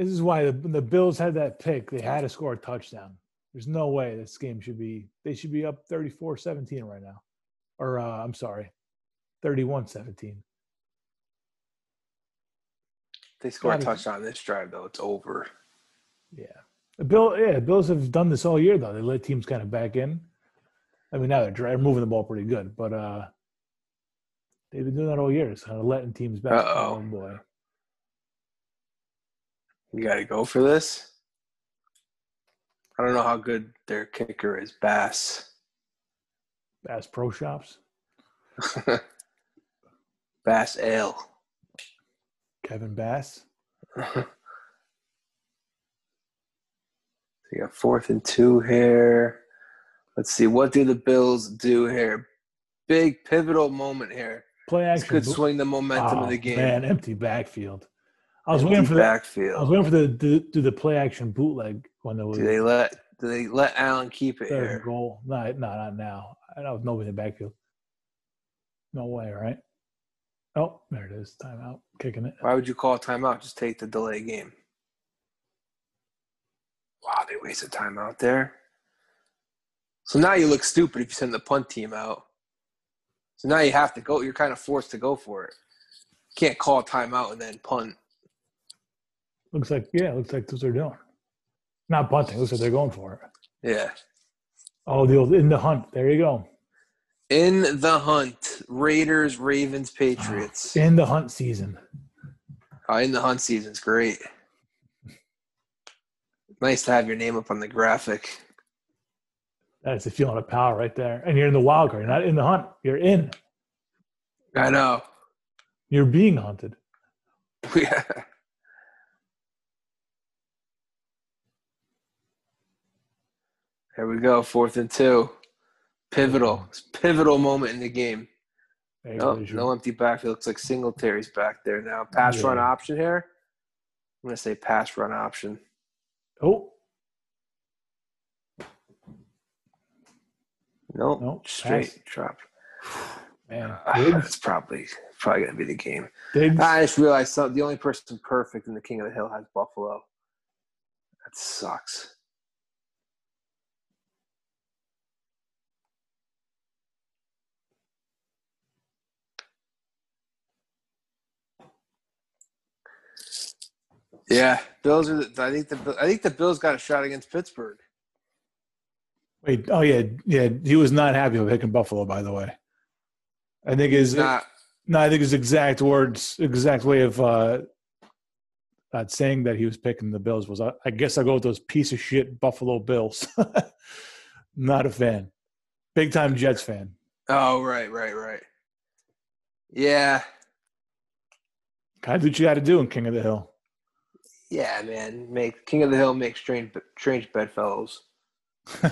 S2: This is why the, the Bills had that pick, they had to score a touchdown. There's no way this game should be, they should be up 34 17 right now. Or, uh, I'm sorry, 31 17.
S1: They score a touchdown this drive, though. It's over.
S2: Yeah. The Bill, yeah, the Bills have done this all year, though. They let teams kind of back in. I mean, now they're, dri- moving the ball pretty good, but uh, they've been doing that all year. It's kind of letting teams back. Oh, boy.
S1: You got to go for this. I don't know how good their kicker is, Bass.
S2: Bass Pro Shops.
S1: Bass Ale.
S2: Kevin Bass.
S1: so you got fourth and two here. Let's see. What do the Bills do here? Big pivotal moment here.
S2: Play
S1: This
S2: action.
S1: could swing the momentum
S2: Oh,
S1: of ah, the game.
S2: Man, empty backfield. I was waiting for the,
S1: backfield.
S2: I was waiting for the do, do the play action bootleg when there was
S1: do they let do they let Allen keep it here?
S2: goal. No, no, not now. I know nobody in the backfield. No way, right? Oh, there it is. Timeout. Kicking it.
S1: Why would you call a timeout? Just take the delay game. Wow, they wasted timeout there. So now you look stupid if you send the punt team out. So now you have to go. You're kind of forced to go for it. Can't call a timeout and then punt.
S2: Looks like yeah, looks like that's what they're doing. Not bunting. Looks like they're going for it.
S1: Yeah.
S2: Oh, the old in the hunt. There you go.
S1: In the hunt, Raiders, Ravens, Patriots.
S2: Ah, in the hunt season.
S1: Oh, in the hunt season's great. Nice to have your name up on the graphic.
S2: That's a feeling of power right there. And you're in the wild card. You're not in the hunt. You're in.
S1: I know.
S2: You're being hunted.
S1: Yeah. Here we go, fourth and two. Pivotal, pivotal moment in the game. No, oh,
S2: go.
S1: no empty backfield. Looks like Singletary's back there now. Pass run option here. I'm gonna say pass run option.
S2: Oh,
S1: Nope,
S2: Nope,
S1: straight
S2: pass.
S1: drop.
S2: man.
S1: Uh,
S2: Diggs.
S1: That's probably probably gonna be the game.
S2: Diggs.
S1: I just realized some, the only person perfect in the King of the Hill has Buffalo. That sucks. Yeah, Bills are. The, I think the I think the Bills got a shot against Pittsburgh.
S2: Wait. Oh yeah, yeah. He was not happy with picking Buffalo. By the way, I think his
S1: Not
S2: no. I think his exact words, exact way of uh, uh, saying that he was picking the Bills was, I, I guess I will go with those piece of shit Buffalo Bills. not a fan. Big time Jets fan.
S1: Oh, right, right, right. Yeah,
S2: Kind of do what you got to do in King of the Hill.
S1: Yeah, man. Make King of the Hill make strange, strange bedfellows.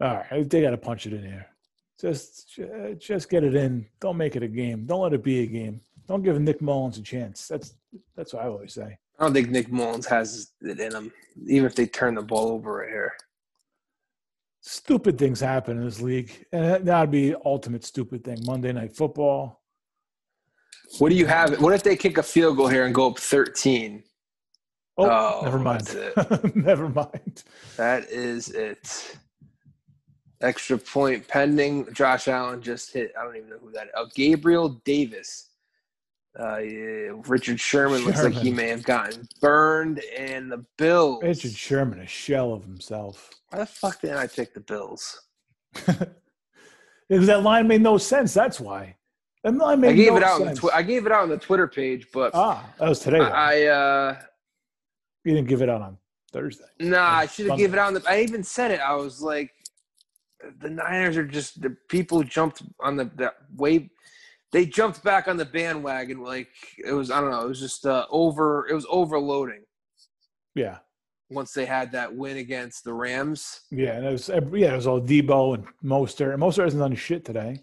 S2: All right, they got to punch it in here. Just, just get it in. Don't make it a game. Don't let it be a game. Don't give Nick Mullens a chance. That's that's what I always say.
S1: I don't think Nick Mullens has it in him, even if they turn the ball over right here.
S2: Stupid things happen in this league, and that would be ultimate stupid thing. Monday Night Football.
S1: What do you have? What if they kick a field goal here and go up 13?
S2: Oh,
S1: Oh,
S2: never mind. never mind.
S1: That is it. Extra point pending. Josh Allen just hit. I don't even know who that is. Oh, Gabriel Davis. Uh, yeah, Richard Sherman, looks like he may have gotten burned. And the Bills.
S2: Richard Sherman, a shell of himself.
S1: Why the fuck didn't I pick the Bills?
S2: Because that line made no sense. That's why. That line made
S1: I gave
S2: no
S1: it out. On the
S2: sense.
S1: twi- I gave it out on the Twitter page, but
S2: ah, that was today. though.
S1: I. uh
S2: you didn't give it out on Thursday.
S1: Nah, I should have given it out. On the, I even said it. I was like, the Niners are just the people jumped on the that wave. They jumped back on the bandwagon like it was. I don't know. It was just uh, over. It was overloading
S2: Yeah.
S1: once they had that win against the Rams.
S2: Yeah, and it was yeah, it was all Deebo and Mostert. And Mostert hasn't done shit today.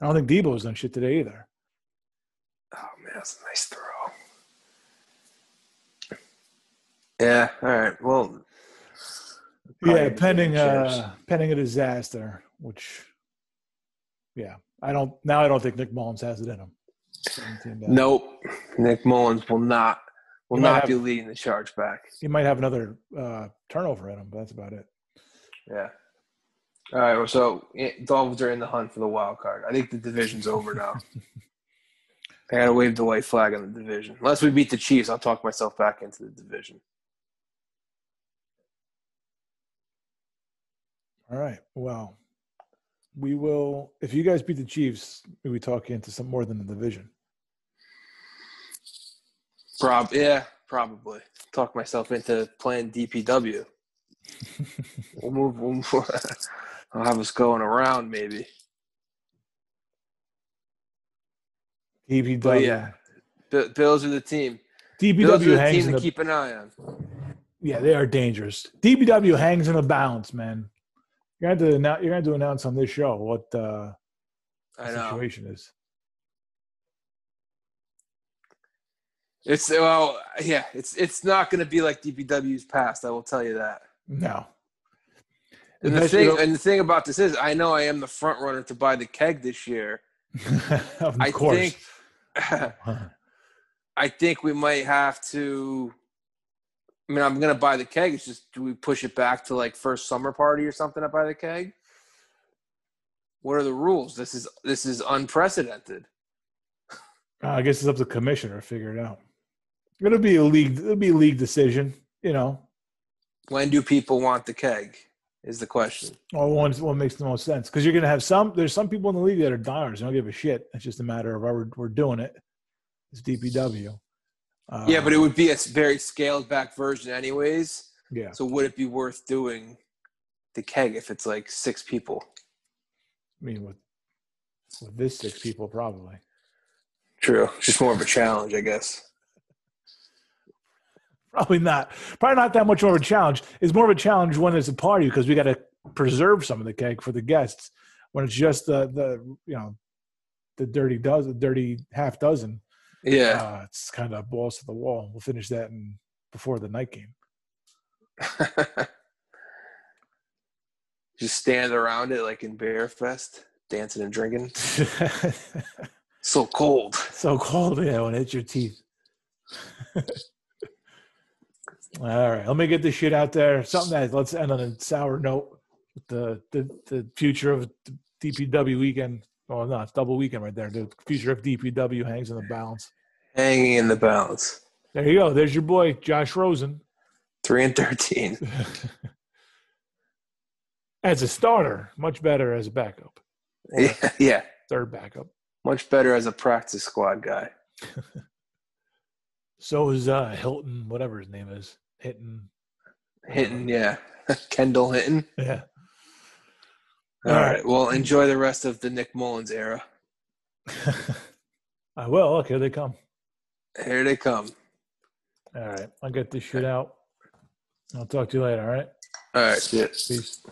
S2: I don't think Deebo's done shit today either.
S1: Oh man, that's a nice throw. Yeah. All right. Well.
S2: yeah, pending uh pending a disaster, which yeah, I don't now I don't think Nick Mullens has it in him.
S1: Nope. Nick Mullens will not. Will
S2: He
S1: not
S2: have-
S1: be leading the charge back.
S2: He might have another uh turnover in him, but that's about it.
S1: Yeah. All right. Well, so Dolphins are in the hunt for the wild card. I think the division's over now. I gotta wave the white flag on the division. Unless we beat the Chiefs, I'll talk myself back into the division.
S2: All right. Well, we will if you guys beat the Chiefs, we talk into some more than the division.
S1: Prob yeah, probably talk myself into playing DPW. we'll move. We'll move. I'll have us going around maybe.
S2: DPW.
S1: But yeah, B- Bills are the team. Bills are
S2: DPW
S1: the
S2: hangs
S1: team
S2: in
S1: to
S2: the
S1: keep an eye on.
S2: yeah, they are dangerous. DPW hangs in the balance, man. You're going to announce, you're to announce on this show what uh,
S1: I
S2: the situation is.
S1: It's well, yeah. It's it's not going to be like DPW's past. I will tell you that.
S2: No.
S1: And the thing, and the thing about this is, I know I am the front runner to buy the keg this year.
S2: of
S1: I
S2: course.
S1: think, I think we might have to. I mean, I'm gonna buy the keg. It's just, do we push it back to like first summer party or something? I buy the keg. What are the rules? This is this is unprecedented.
S2: Uh, I guess it's up to the commissioner to figure it out. It'll be a league. It'll be a league decision. You know,
S1: When do people want the keg? Is the question.
S2: or one what makes the most sense because you're going to have some. There's some people in the league that are dyers. They don't give a shit. It's just a matter of we're, we're doing it. It's DPW. Uh,
S1: Yeah, but it would be a very scaled back version, anyways.
S2: yeah.
S1: So would it be worth doing the keg if it's like six people?
S2: I mean, with with this six people, probably.
S1: True. Just more of a challenge, I guess.
S2: Probably not. Probably not that much more of a challenge. It's more of a challenge when it's a party because we got to preserve some of the cake for the guests. When it's just the the you know the dirty dozen, dirty half dozen,
S1: Yeah.
S2: uh, it's kind of balls to the wall. We'll finish that in before the night game.
S1: Just stand around it like in Beerfest, dancing and drinking. So cold.
S2: so cold, yeah, when it hits your teeth. All right, let me get this shit out there. Something that let's end on a sour note. with The the the future of DPW weekend. Oh no, it's double weekend right there. The future of DPW hangs in the balance.
S1: Hanging in the balance.
S2: There you go. There's your boy Josh Rosen
S1: Three and thirteen.
S2: as a starter. Much better as a backup,
S1: Yeah, yeah.
S2: third backup.
S1: Much better as a practice squad guy.
S2: So is uh, Hilton, whatever his name is, Hinton.
S1: Hitting, yeah. Kendall hitting.
S2: Yeah.
S1: All
S2: All
S1: right. Well, enjoy the rest of the Nick Mullens era.
S2: I will. Look, here they come.
S1: Here they come.
S2: All right. I'll get this shit out. I'll talk to you later. All right.
S1: All right. Yeah.
S2: Peace.